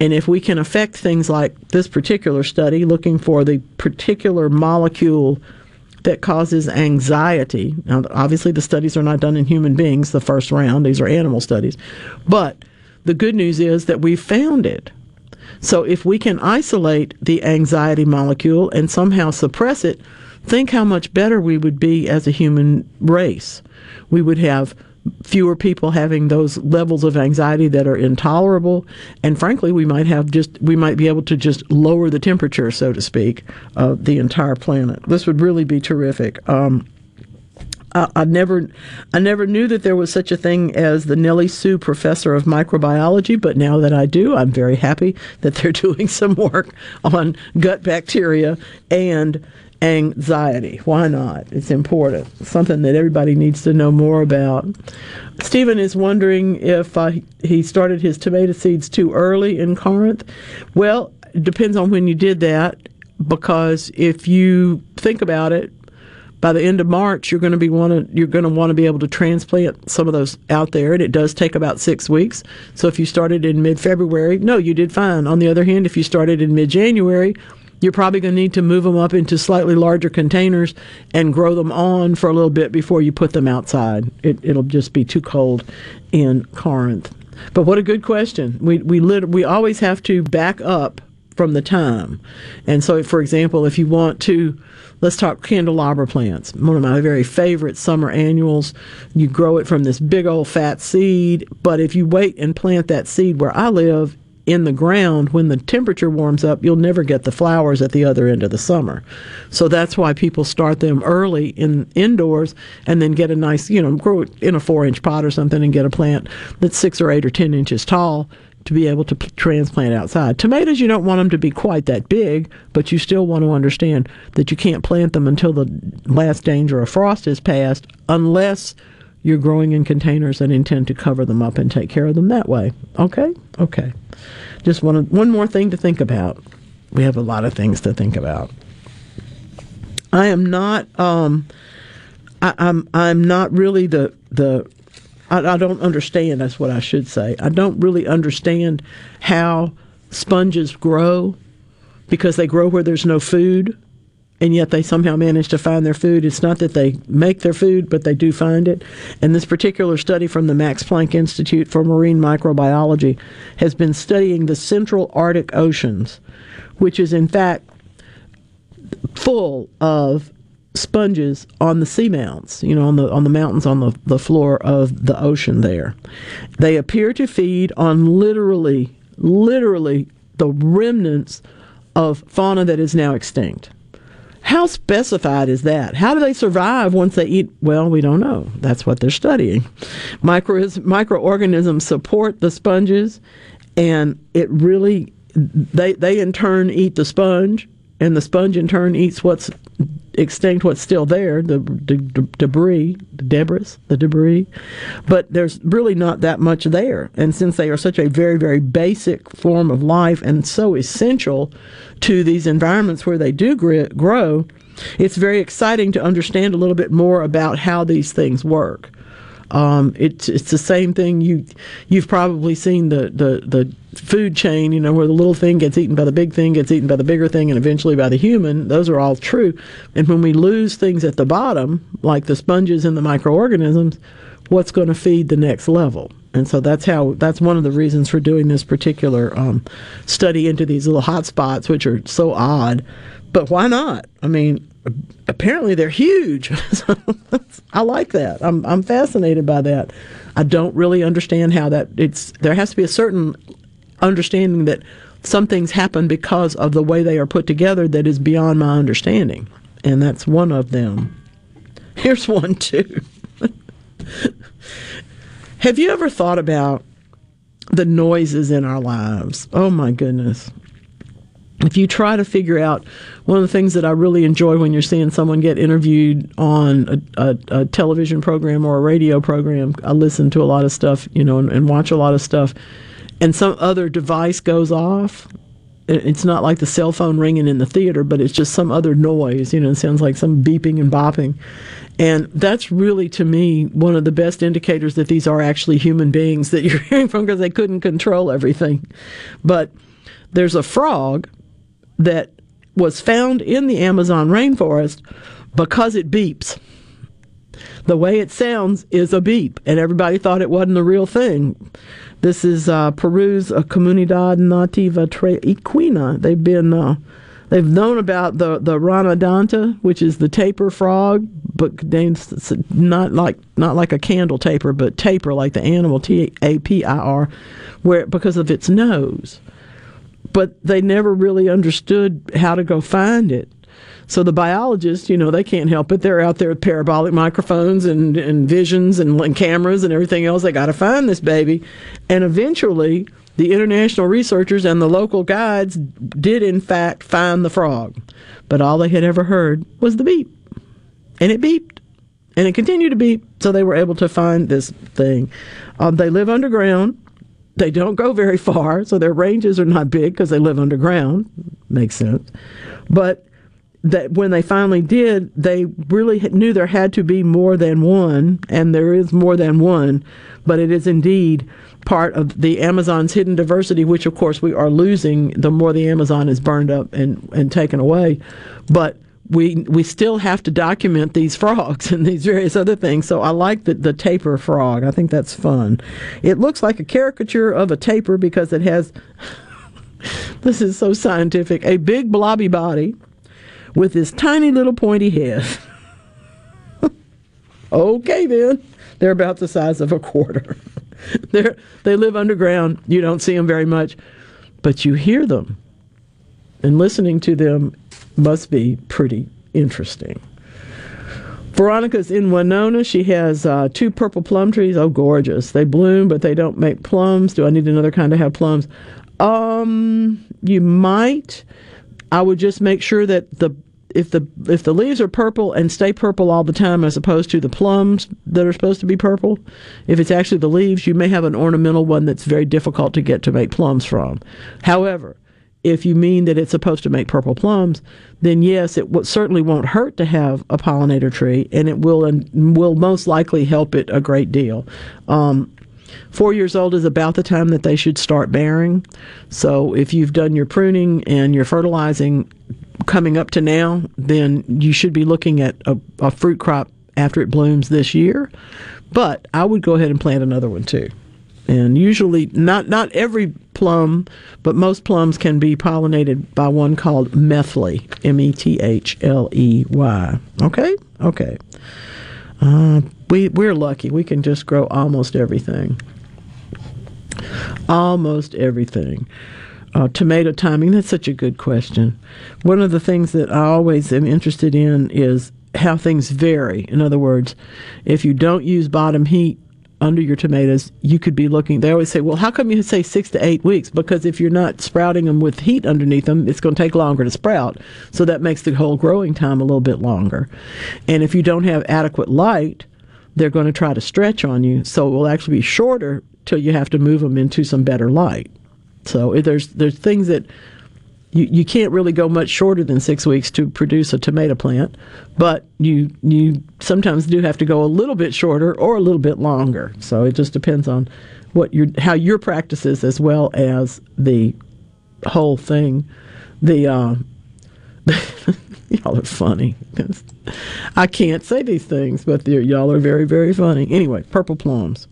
and if we can affect things like this particular study, looking for the particular molecule that causes anxiety. Now, obviously, the studies are not done in human beings, the first round, these are animal studies. But the good news is that we found it. So, if we can isolate the anxiety molecule and somehow suppress it, think how much better we would be as a human race. We would have fewer people having those levels of anxiety that are intolerable. And frankly we might have just we might be able to just lower the temperature so to speak of the entire planet. This would really be terrific. Um, I, I never, I never knew that there was such a thing as the Nelly Soux Professor of Microbiology, but now that I do, I'm very happy that they're doing some work on gut bacteria and anxiety. Why not? It's important. Something that everybody needs to know more about. Stephen is wondering if uh, he started his tomato seeds too early in Corinth. Well, it depends on when you did that because if you think about it, by the end of March, you're going to be want to you're going to want to be able to transplant some of those out there, and it does take about six weeks. So if you started in mid February, no, you did fine. On the other hand, if you started in mid January, you're probably going to need to move them up into slightly larger containers and grow them on for a little bit before you put them outside. It, it'll just be too cold in Corinth. But what a good question. We we lit, we always have to back up from the time. And so, for example, if you want to, let's talk candelabra plants. One of my very favorite summer annuals. You grow it from this big old fat seed, but if you wait and plant that seed where I live, in the ground, when the temperature warms up, you'll never get the flowers at the other end of the summer. So that's why people start them early in indoors and then get a nice, you know, grow it in a four inch pot or something and get a plant that's six or eight or ten inches tall to be able to p- transplant outside. Tomatoes, you don't want them to be quite that big, but you still want to understand that you can't plant them until the last danger of frost is passed, unless you're growing in containers and intend to cover them up and take care of them that way. Okay? Okay. Just one, one more thing to think about. We have a lot of things to think about. I am not. Um, I, I'm. I'm not really the the. I, I don't understand. That's what I should say. I don't really understand how sponges grow because they grow where there's no food. And yet they somehow manage to find their food. It's not that they make their food, but they do find it. And this particular study from the Max Planck Institute for Marine Microbiology has been studying the central Arctic oceans, which is in fact full of sponges on the seamounts, you know, on the on the mountains on the, the floor of the ocean there. They appear to feed on literally literally the remnants of fauna that is now extinct. How specified is that? How do they survive once they eat? Well, we don't know. That's what they're studying. Micro, microorganisms support the sponges, and it really, they, they in turn eat the sponge, and the sponge in turn eats what's extinct, what's still there, the, debris, the debris, the debris. But there's really not that much there. And since they are such a very, very basic form of life and so essential to these environments where they do grow, it's very exciting to understand a little bit more about how these things work. Um, it's it's the same thing you you've probably seen the, the the food chain, you know, where the little thing gets eaten by the big thing, gets eaten by the bigger thing, and eventually by the human. Those are all true. And when we lose things at the bottom, like the sponges and the microorganisms, what's going to feed the next level? And so that's how that's one of the reasons for doing this particular um, study into these little hot spots, which are so odd. But why not? I mean, apparently they're huge. I like that. I'm I'm fascinated by that. I don't really understand how that it's there has to be a certain understanding that some things happen because of the way they are put together that is beyond my understanding. And that's one of them. Here's one too. Have you ever thought about the noises in our lives? Oh my goodness if you try to figure out one of the things that I really enjoy when you're seeing someone get interviewed on a, a, a television program or a radio program, I listen to a lot of stuff, you know, and, and, watch a lot of stuff, and some other device goes off. It's not like the cell phone ringing in the theater, but it's just some other noise. You know, it sounds like some beeping and bopping. And that's really, to me, one of the best indicators that these are actually human beings that you're hearing from because they couldn't control everything. But there's a frog that was found in the Amazon rainforest because it beeps. The way it sounds is a beep, and everybody thought it wasn't the real thing. This is uh, Peru's uh, Comunidad Nativa Tres Esquinas. They've been uh, they've known about the the ranadanta, which is the tapir frog, but not like not like a candle taper, but taper like the animal T A P I R, where because of its nose but they never really understood how to go find it. So the biologists, you know, they can't help it. They're out there with parabolic microphones and, and visions and, and cameras and everything else. They got to find this baby. And eventually, the international researchers and the local guides did, in fact, find the frog. But all they had ever heard was the beep. And it beeped. And it continued to beep. So they were able to find this thing. Um, they live underground. They don't go very far, so their ranges are not big because they live underground. Makes sense. But that when they finally did, they really knew there had to be more than one, and there is more than one, but it is indeed part of the Amazon's hidden diversity, which of course we are losing the more the Amazon is burned up and, and taken away. But we we still have to document these frogs and these various other things. So I like the, the tapir frog. I think that's fun. It looks like a caricature of a tapir because it has this is so scientific, a big blobby body with this tiny little pointy head. okay then. They're about the size of a quarter. they they live underground. You don't see them very much, but you hear them. And listening to them must be pretty interesting. Veronica's in Winona. She has uh, two purple plum trees. Oh, gorgeous. They bloom, but they don't make plums. Do I need another kind to have plums? Um, you might. I would just make sure that the if the if the leaves are purple and stay purple all the time as opposed to the plums that are supposed to be purple, if it's actually the leaves, you may have an ornamental one that's very difficult to get to make plums from. However, if you mean that it's supposed to make purple plums, then yes, it w- certainly won't hurt to have a pollinator tree, and it will and will most likely help it a great deal. Um, four years old is about the time that they should start bearing. So if you've done your pruning and your fertilizing, coming up to now, then you should be looking at a, a fruit crop after it blooms this year. But I would go ahead and plant another one too. And usually, not not every plum, but most plums can be pollinated by one called methley, M E T H L E Y. Okay, okay. Uh, we we're lucky. We can just grow almost everything. Almost everything. Uh, tomato timing. That's such a good question. One of the things that I always am interested in is how things vary. In other words, if you don't use bottom heat under your tomatoes, you could be looking. They always say, well, how come you say six to eight weeks? Because if you're not sprouting them with heat underneath them, it's going to take longer to sprout. So that makes the whole growing time a little bit longer. And if you don't have adequate light, they're going to try to stretch on you. So it will actually be shorter till you have to move them into some better light. So there's there's things that you, you can't really go much shorter than six weeks to produce a tomato plant, but you you sometimes do have to go a little bit shorter or a little bit longer. So it just depends on what your how your practices as well as the whole thing. The uh, y'all are funny. I can't say these things, but y'all are very very funny. Anyway, purple plums.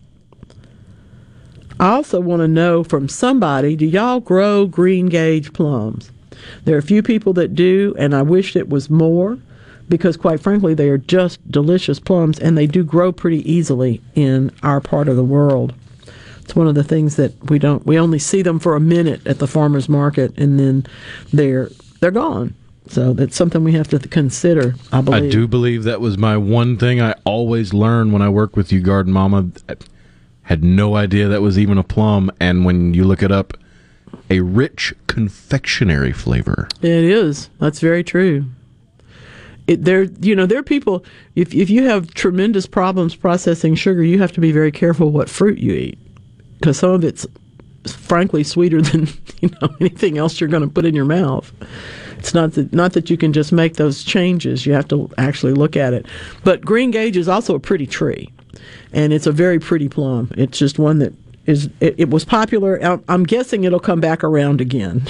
I also want to know from somebody do y'all grow green gage plums? There are a few people that do, and I wish it was more because, quite frankly, they are just delicious plums and they do grow pretty easily in our part of the world. It's one of the things that we don't, we only see them for a minute at the farmer's market and then they're, they're gone. So that's something we have to consider, I believe. I do believe that was my one thing I always learned when I work with you, Garden Mama. I had no idea that was even a plum, and when you look it up, a rich confectionery flavor. It is. That's very true. It, there, you know, there are people. If if you have tremendous problems processing sugar, you have to be very careful what fruit you eat, because some of it's frankly sweeter than you know anything else you're going to put in your mouth. It's not that not that you can just make those changes. You have to actually look at it. But green gage is also a pretty tree, and it's a very pretty plum. It's just one that is it, it was popular. I'm- I'm guessing it'll come back around again.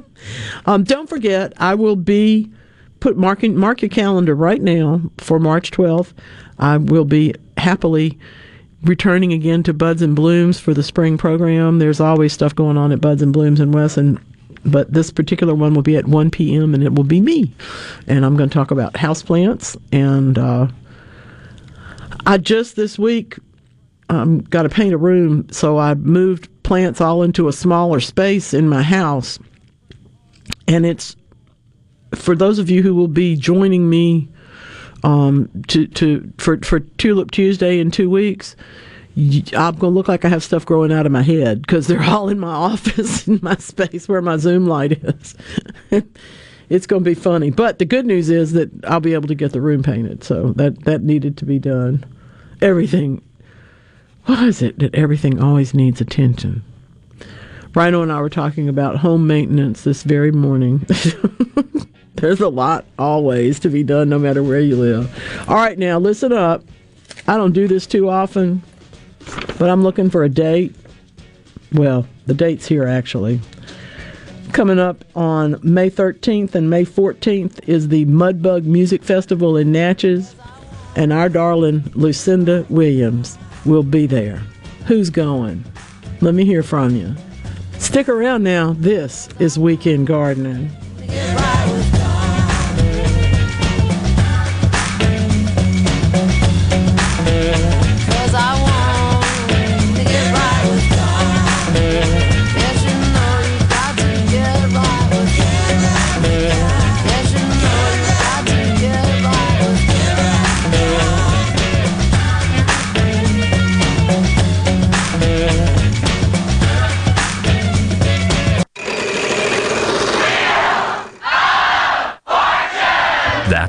um, don't forget, I will be put mark in, mark your calendar right now for March 12th. I will be happily returning again to Buds and Blooms for the spring program. There's always stuff going on at Buds and Blooms in Wesson, but this particular one will be at 1 p.m. and it will be me, and I'm going to talk about houseplants and. Uh, I just this week um, got to paint a room, so I moved plants all into a smaller space in my house. And it's for those of you who will be joining me um, to to for for Tulip Tuesday in two weeks. I'm gonna look like I have stuff growing out of my head because they're all in my office in my space where my Zoom light is. it's to be funny. But the good news is that I'll be able to get the room painted. So that that needed to be done. Everything. What is it that everything always needs attention? Rhino and I were talking about home maintenance this very morning. There's a lot always to be done, no matter where you live. All right, now listen up. I don't do this too often, but I'm looking for a date. Well, the date's here actually. Coming up on May 13th and May 14th is the Mudbug Music Festival in Natchez, and our darling Lucinda Williams will be there. Who's going? Let me hear from you. Stick around now. This is Weekend Gardening.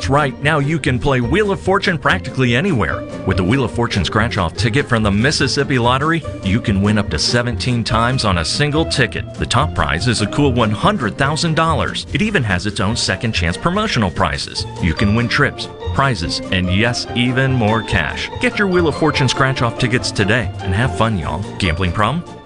Right, now you can play Wheel of Fortune practically anywhere. With the Wheel of Fortune scratch off ticket from the Mississippi Lottery, you can win up to 17 times on a single ticket. The top prize is a cool $100,000. It even has its own second chance promotional prizes. You can win trips, prizes, and yes, even more cash. Get your Wheel of Fortune scratch off tickets today and have fun, y'all. Gambling problem?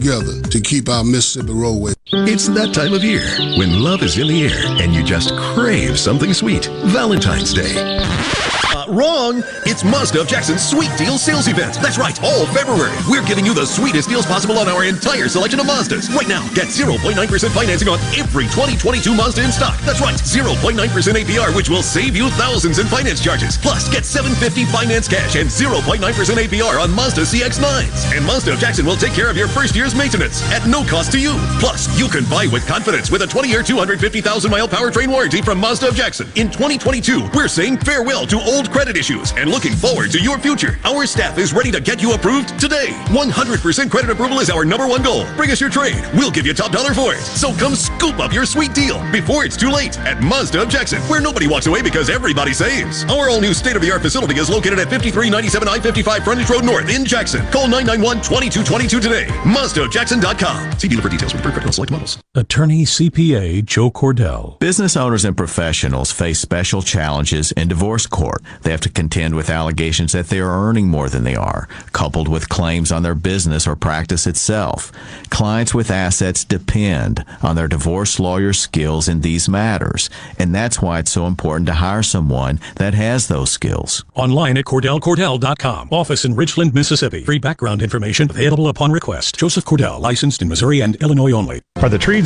to keep our Mississippi roadways. It's that time of year when love is in the air and you just crave something sweet. Valentine's Day. Uh, wrong! It's Mazda of Jackson's Sweet Deal Sales Event. That's right, all February. We're giving you the sweetest deals possible on our entire selection of Mazdas. Right now, get 0.9% financing on every 2022 Mazda in stock. That's right, 0.9% APR, which will save you thousands in finance charges. Plus, get 750 finance cash and 0.9% APR on Mazda CX-9s. And Mazda of Jackson will take care of your first year's maintenance at no cost to you. Plus, you can buy with confidence with a 20-year, 250,000-mile powertrain warranty from Mazda of Jackson. In 2022, we're saying farewell to old credit issues and looking forward to your future. Our staff is ready to get you approved today. 100% credit approval is our number one goal. Bring us your trade. We'll give you top dollar for it. So come scoop up your sweet deal before it's too late at Mazda of Jackson, where nobody walks away because everybody saves. Our all new state of the art facility is located at 5397 I 55 Frontage Road North in Jackson. Call 991 2222 today. MazdaofJackson.com. See dealer for details with preferred select models. Attorney CPA Joe Cordell. Business owners and professionals face special challenges in divorce court. They have to contend with allegations that they are earning more than they are, coupled with claims on their business or practice itself. Clients with assets depend on their divorce lawyer's skills in these matters, and that's why it's so important to hire someone that has those skills. Online at CordellCordell.com. Office in Richland, Mississippi. Free background information available upon request. Joseph Cordell, licensed in Missouri and Illinois only. Are the trees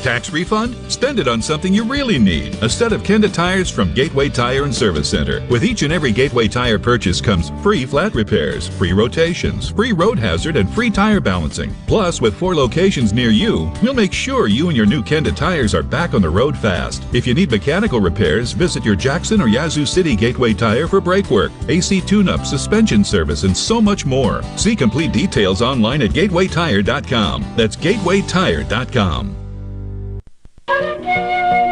Tax refund? Spend it on something you really need. A set of Kenda tires from Gateway Tire and Service Center. With each and every Gateway tire purchase comes free flat repairs, free rotations, free road hazard, and free tire balancing. Plus, with four locations near you, we'll make sure you and your new Kenda tires are back on the road fast. If you need mechanical repairs, visit your Jackson or Yazoo City Gateway Tire for brake work, AC tune-up, suspension service, and so much more. See complete details online at gatewaytire.com. That's gatewaytire.com. Thank you.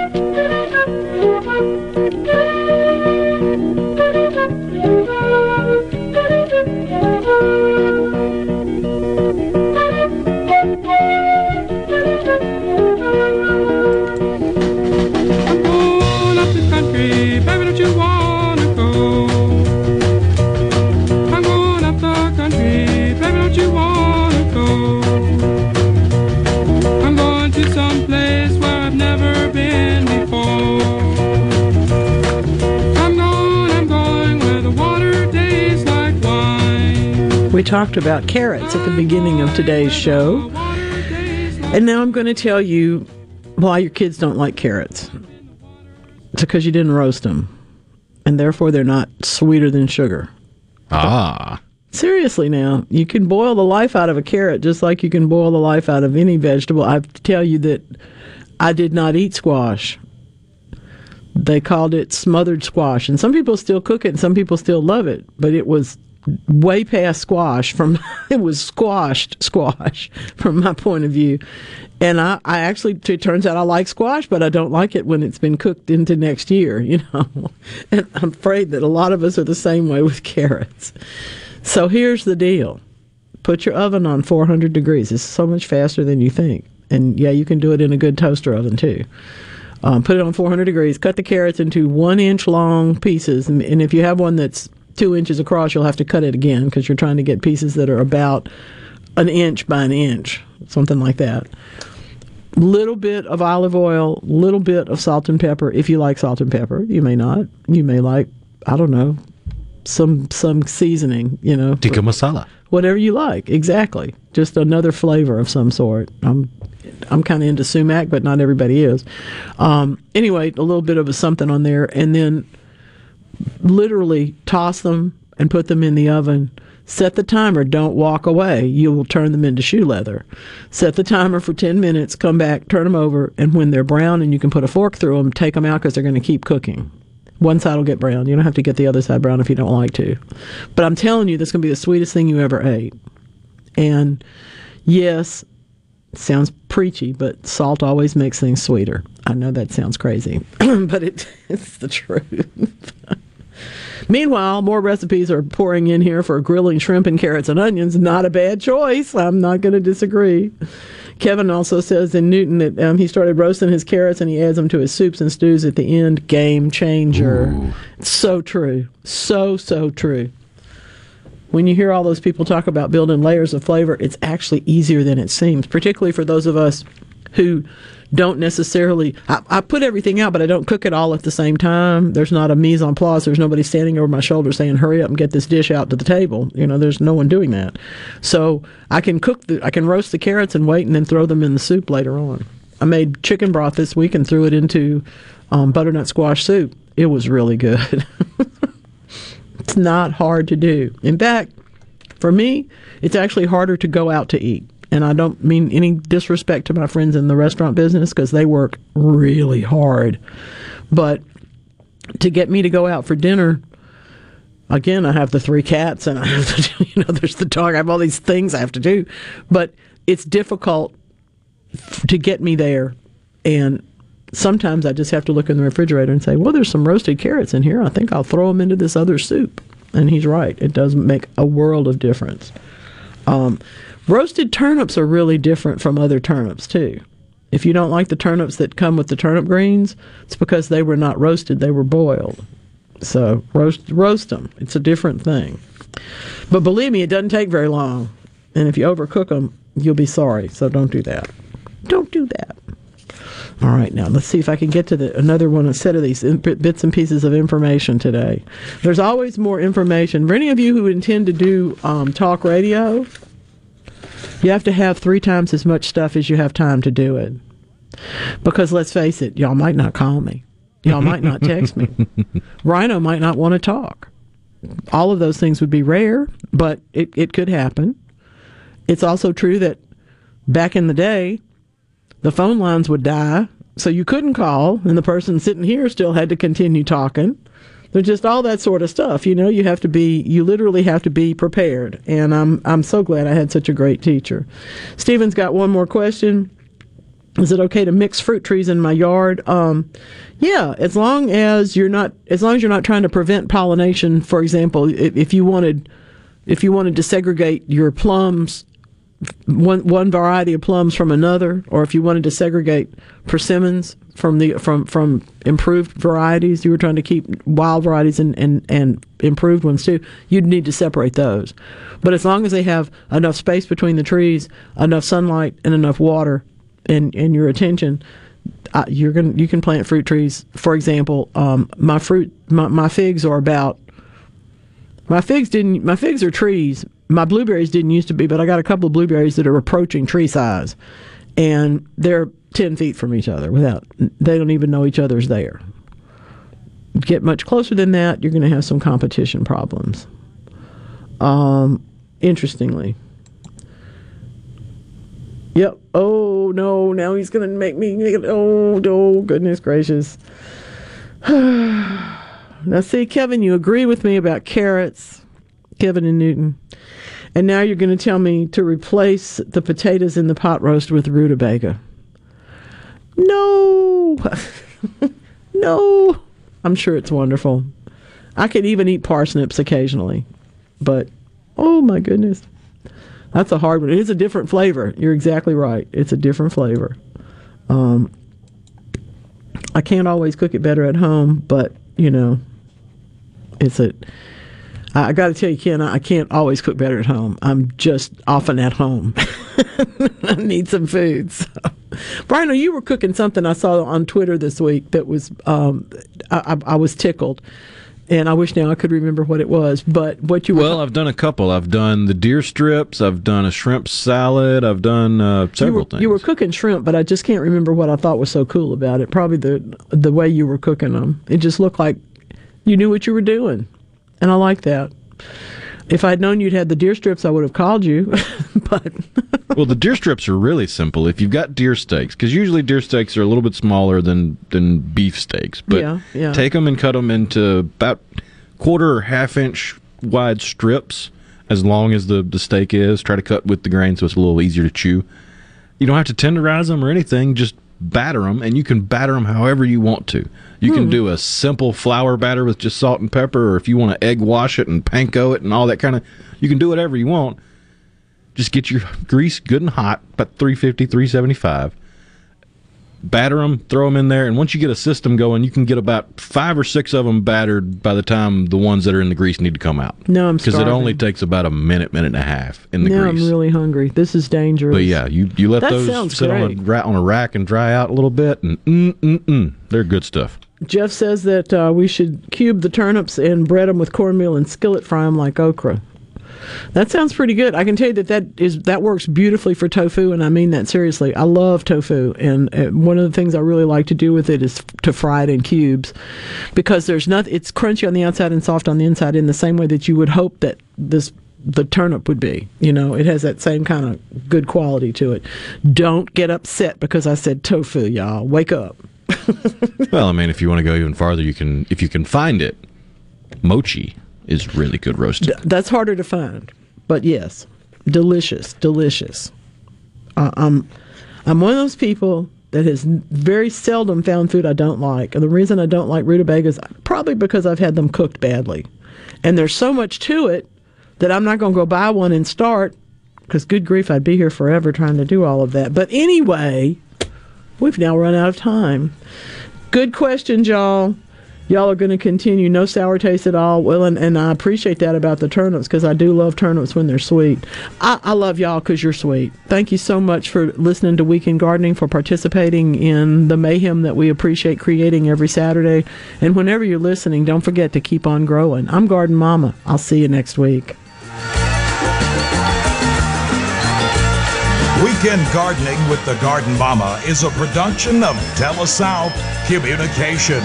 Talked about carrots at the beginning of today's show. And now I'm going to tell you why your kids don't like carrots. It's because you didn't roast them. And therefore, they're not sweeter than sugar. Ah. Seriously, now, you can boil the life out of a carrot just like you can boil the life out of any vegetable. I have to tell you that I did not eat squash. They called it smothered squash. And some people still cook it and some people still love it. But it was way past squash from it was squashed squash from my point of view. And I, I actually it turns out i like squash but i don't like it when it's been cooked into next year you know. And i'm afraid that a lot of us are the same way with carrots. So here's the deal. Put your oven on 400 degrees. It's so much faster than you think. And yeah, you can do it in a good toaster oven too. Um, put it on 400 degrees. Cut the carrots into one inch long pieces, and, and if you have one that's two inches across, you'll have to cut it again because you're trying to get pieces that are about an inch by an inch, something like that. Little bit of olive oil, little bit of salt and pepper. If you like salt and pepper, you may not. You may like, I don't know, some some seasoning. You know, Tikka masala. whatever you like. Exactly, just another flavor of some sort. I'm I'm kind of into sumac, but not everybody is. Um, anyway, a little bit of a something on there, and then literally toss them and put them in the oven. Set the timer. Don't walk away. You will turn them into shoe leather. Set the timer for 10 minutes. Come back, turn them over, and when they're brown and you can put a fork through them, take them out because they're going to keep cooking. One side will get brown. You don't have to get the other side brown if you don't like to. But I'm telling you, this is going to be the sweetest thing you ever ate. And yes, sounds preachy, but salt always makes things sweeter. I know that sounds crazy, but it, it's the truth. Meanwhile, more recipes are pouring in here for grilling shrimp and carrots and onions. Not a bad choice. I'm not going to disagree. Kevin also says in Newton that um, he started roasting his carrots and he adds them to his soups and stews at the end. Game changer. So true. So, so true. When you hear all those people talk about building layers of flavor, it's actually easier than it seems, particularly for those of us who don't necessarily. I, I put everything out, but I don't cook it all at the same time. There's not a mise en place. There's nobody standing over my shoulder saying, "Hurry up and get this dish out to the table." You know, there's no one doing that. So I can cook the, I can roast the carrots and wait, and then throw them in the soup later on. I made chicken broth this week and threw it into um, butternut squash soup. It was really good. it's not hard to do. In fact, for me, it's actually harder to go out to eat. And I don't mean any disrespect to my friends in the restaurant business because they work really hard. But to get me to go out for dinner, again, I have the three cats and I have do- you know, there's the dog. I have all these things I have to do. But it's difficult to get me there. And sometimes I just have to look in the refrigerator and say, well, there's some roasted carrots in here. I think I'll throw them into this other soup. And he's right. It does make a world of difference. Um, roasted turnips are really different from other turnips, too. If you don't like the turnips that come with the turnip greens, it's because they were not roasted, they were boiled. So roast roast them. It's a different thing. But believe me, it doesn't take very long. And if you overcook them, you'll be sorry. So don't do that. Don't do that. All right, now let's see if I can get to the another one, a set of these in- bits and pieces of information today. There's always more information. For any of you who intend to do um, talk radio, you have to have three times as much stuff as you have time to do it. Because let's face it, y'all might not call me. Y'all might not text me. Rhino might not want to talk. All of those things would be rare, but it, it could happen. It's also true that back in the day, the phone lines would die, so you couldn't call, and the person sitting here still had to continue talking. There's just all that sort of stuff. You know, you have to be, you literally have to be prepared. And I'm, I'm so glad I had such a great teacher. Stephen's got one more question. Is it okay to mix fruit trees in my yard? Um, yeah, as long as you're not, as long as you're not trying to prevent pollination. For example, if, if you wanted, if you wanted to segregate your plums one one variety of plums from another, or if you wanted to segregate persimmons from the from from improved varieties, you were trying to keep wild varieties and, and, and improved ones too. You'd need to separate those. But as long as they have enough space between the trees, enough sunlight, and enough water, and and your attention, uh, you're gonna you can plant fruit trees. For example, um, my fruit my, my figs are about my figs didn't. My figs are trees. My blueberries didn't used to be, but I got a couple of blueberries that are approaching tree size, and they're ten feet from each other. Without they don't even know each other's there. Get much closer than that, you're going to have some competition problems. Um, interestingly. Yep. Oh no! Now he's going to make me. Oh, oh, goodness gracious. Now, see, Kevin, you agree with me about carrots, Kevin and Newton. And now you're going to tell me to replace the potatoes in the pot roast with rutabaga. No! no! I'm sure it's wonderful. I could even eat parsnips occasionally. But, oh my goodness. That's a hard one. It is a different flavor. You're exactly right. It's a different flavor. Um, I can't always cook it better at home, but you know, it's a. I, I got to tell you, Ken, I I can't always cook better at home. I'm just often at home. I need some food. So. Brian, you were cooking something I saw on Twitter this week that was um, I, I, I was tickled, and I wish now I could remember what it was. But what you were Well, I've done a couple. I've done the deer strips. I've done a shrimp salad. I've done uh, you several were, things. you were cooking shrimp, but I just can't remember what I thought was so cool about it. Probably the the way you were cooking them. It just looked like you knew what you were doing, and I like that. If I'd known you'd had the deer strips, I would have called you. but well, the deer strips are really simple. If you've got deer steaks, because usually deer steaks are a little bit smaller than than beef steaks, but Yeah, yeah. take them and cut them into about quarter or half inch wide strips, as long as the the steak is. Try to cut with the grain so it's a little easier to chew. You don't have to tenderize them or anything. Just batter them, and you can batter them however you want to. You can Hmm. do a simple flour batter with just salt and pepper, or if you want to egg wash it and panko it and all that kind of, you can do whatever you want. Just get your grease good and hot, about 350, 375. Batter them, throw them in there, and once you get a system going, you can get about five or six of them battered by the time the ones that are in the grease need to come out. No, I'm sorry. because it only takes about a minute, minute and a half in the now grease. I'm really hungry. This is dangerous. But yeah, you you let That those sit on a, on a rack and dry out a little bit, and mm mm mm, they're good stuff. Jeff says that uh, we should cube the turnips and bread them with cornmeal and skillet fry them like okra. That sounds pretty good. I can tell you that that is that works beautifully for tofu, and I mean that seriously. I love tofu, and uh, one of the things I really like to do with it is to fry it in cubes, because there's nothing. It's crunchy on the outside and soft on the inside, in the same way that you would hope that this the turnip would be. You know, it has that same kind of good quality to it. Don't get upset because I said tofu, y'all. Wake up. well, I mean, if you want to go even farther, you can if you can find it. Mochi is really good roasted. Th- that's harder to find, but yes, delicious, delicious. Uh, I'm I'm one of those people that has very seldom found food I don't like, and the reason I don't like rutabagas probably because I've had them cooked badly, and there's so much to it that I'm not going to go buy one and start. Because good grief, I'd be here forever trying to do all of that. But anyway, we've now run out of time. Good question, y'all. Y'all are going to continue. No sour taste at all. Well, and, and I appreciate that about the turnips because I do love turnips when they're sweet. I, I love y'all because you're sweet. Thank you so much for listening to Weekend Gardening, for participating in the mayhem that we appreciate creating every Saturday. And whenever you're listening, don't forget to keep on growing. I'm Garden Mama. I'll see you next week. Weekend Gardening with the Garden Mama is a production of TeleSouth Communications.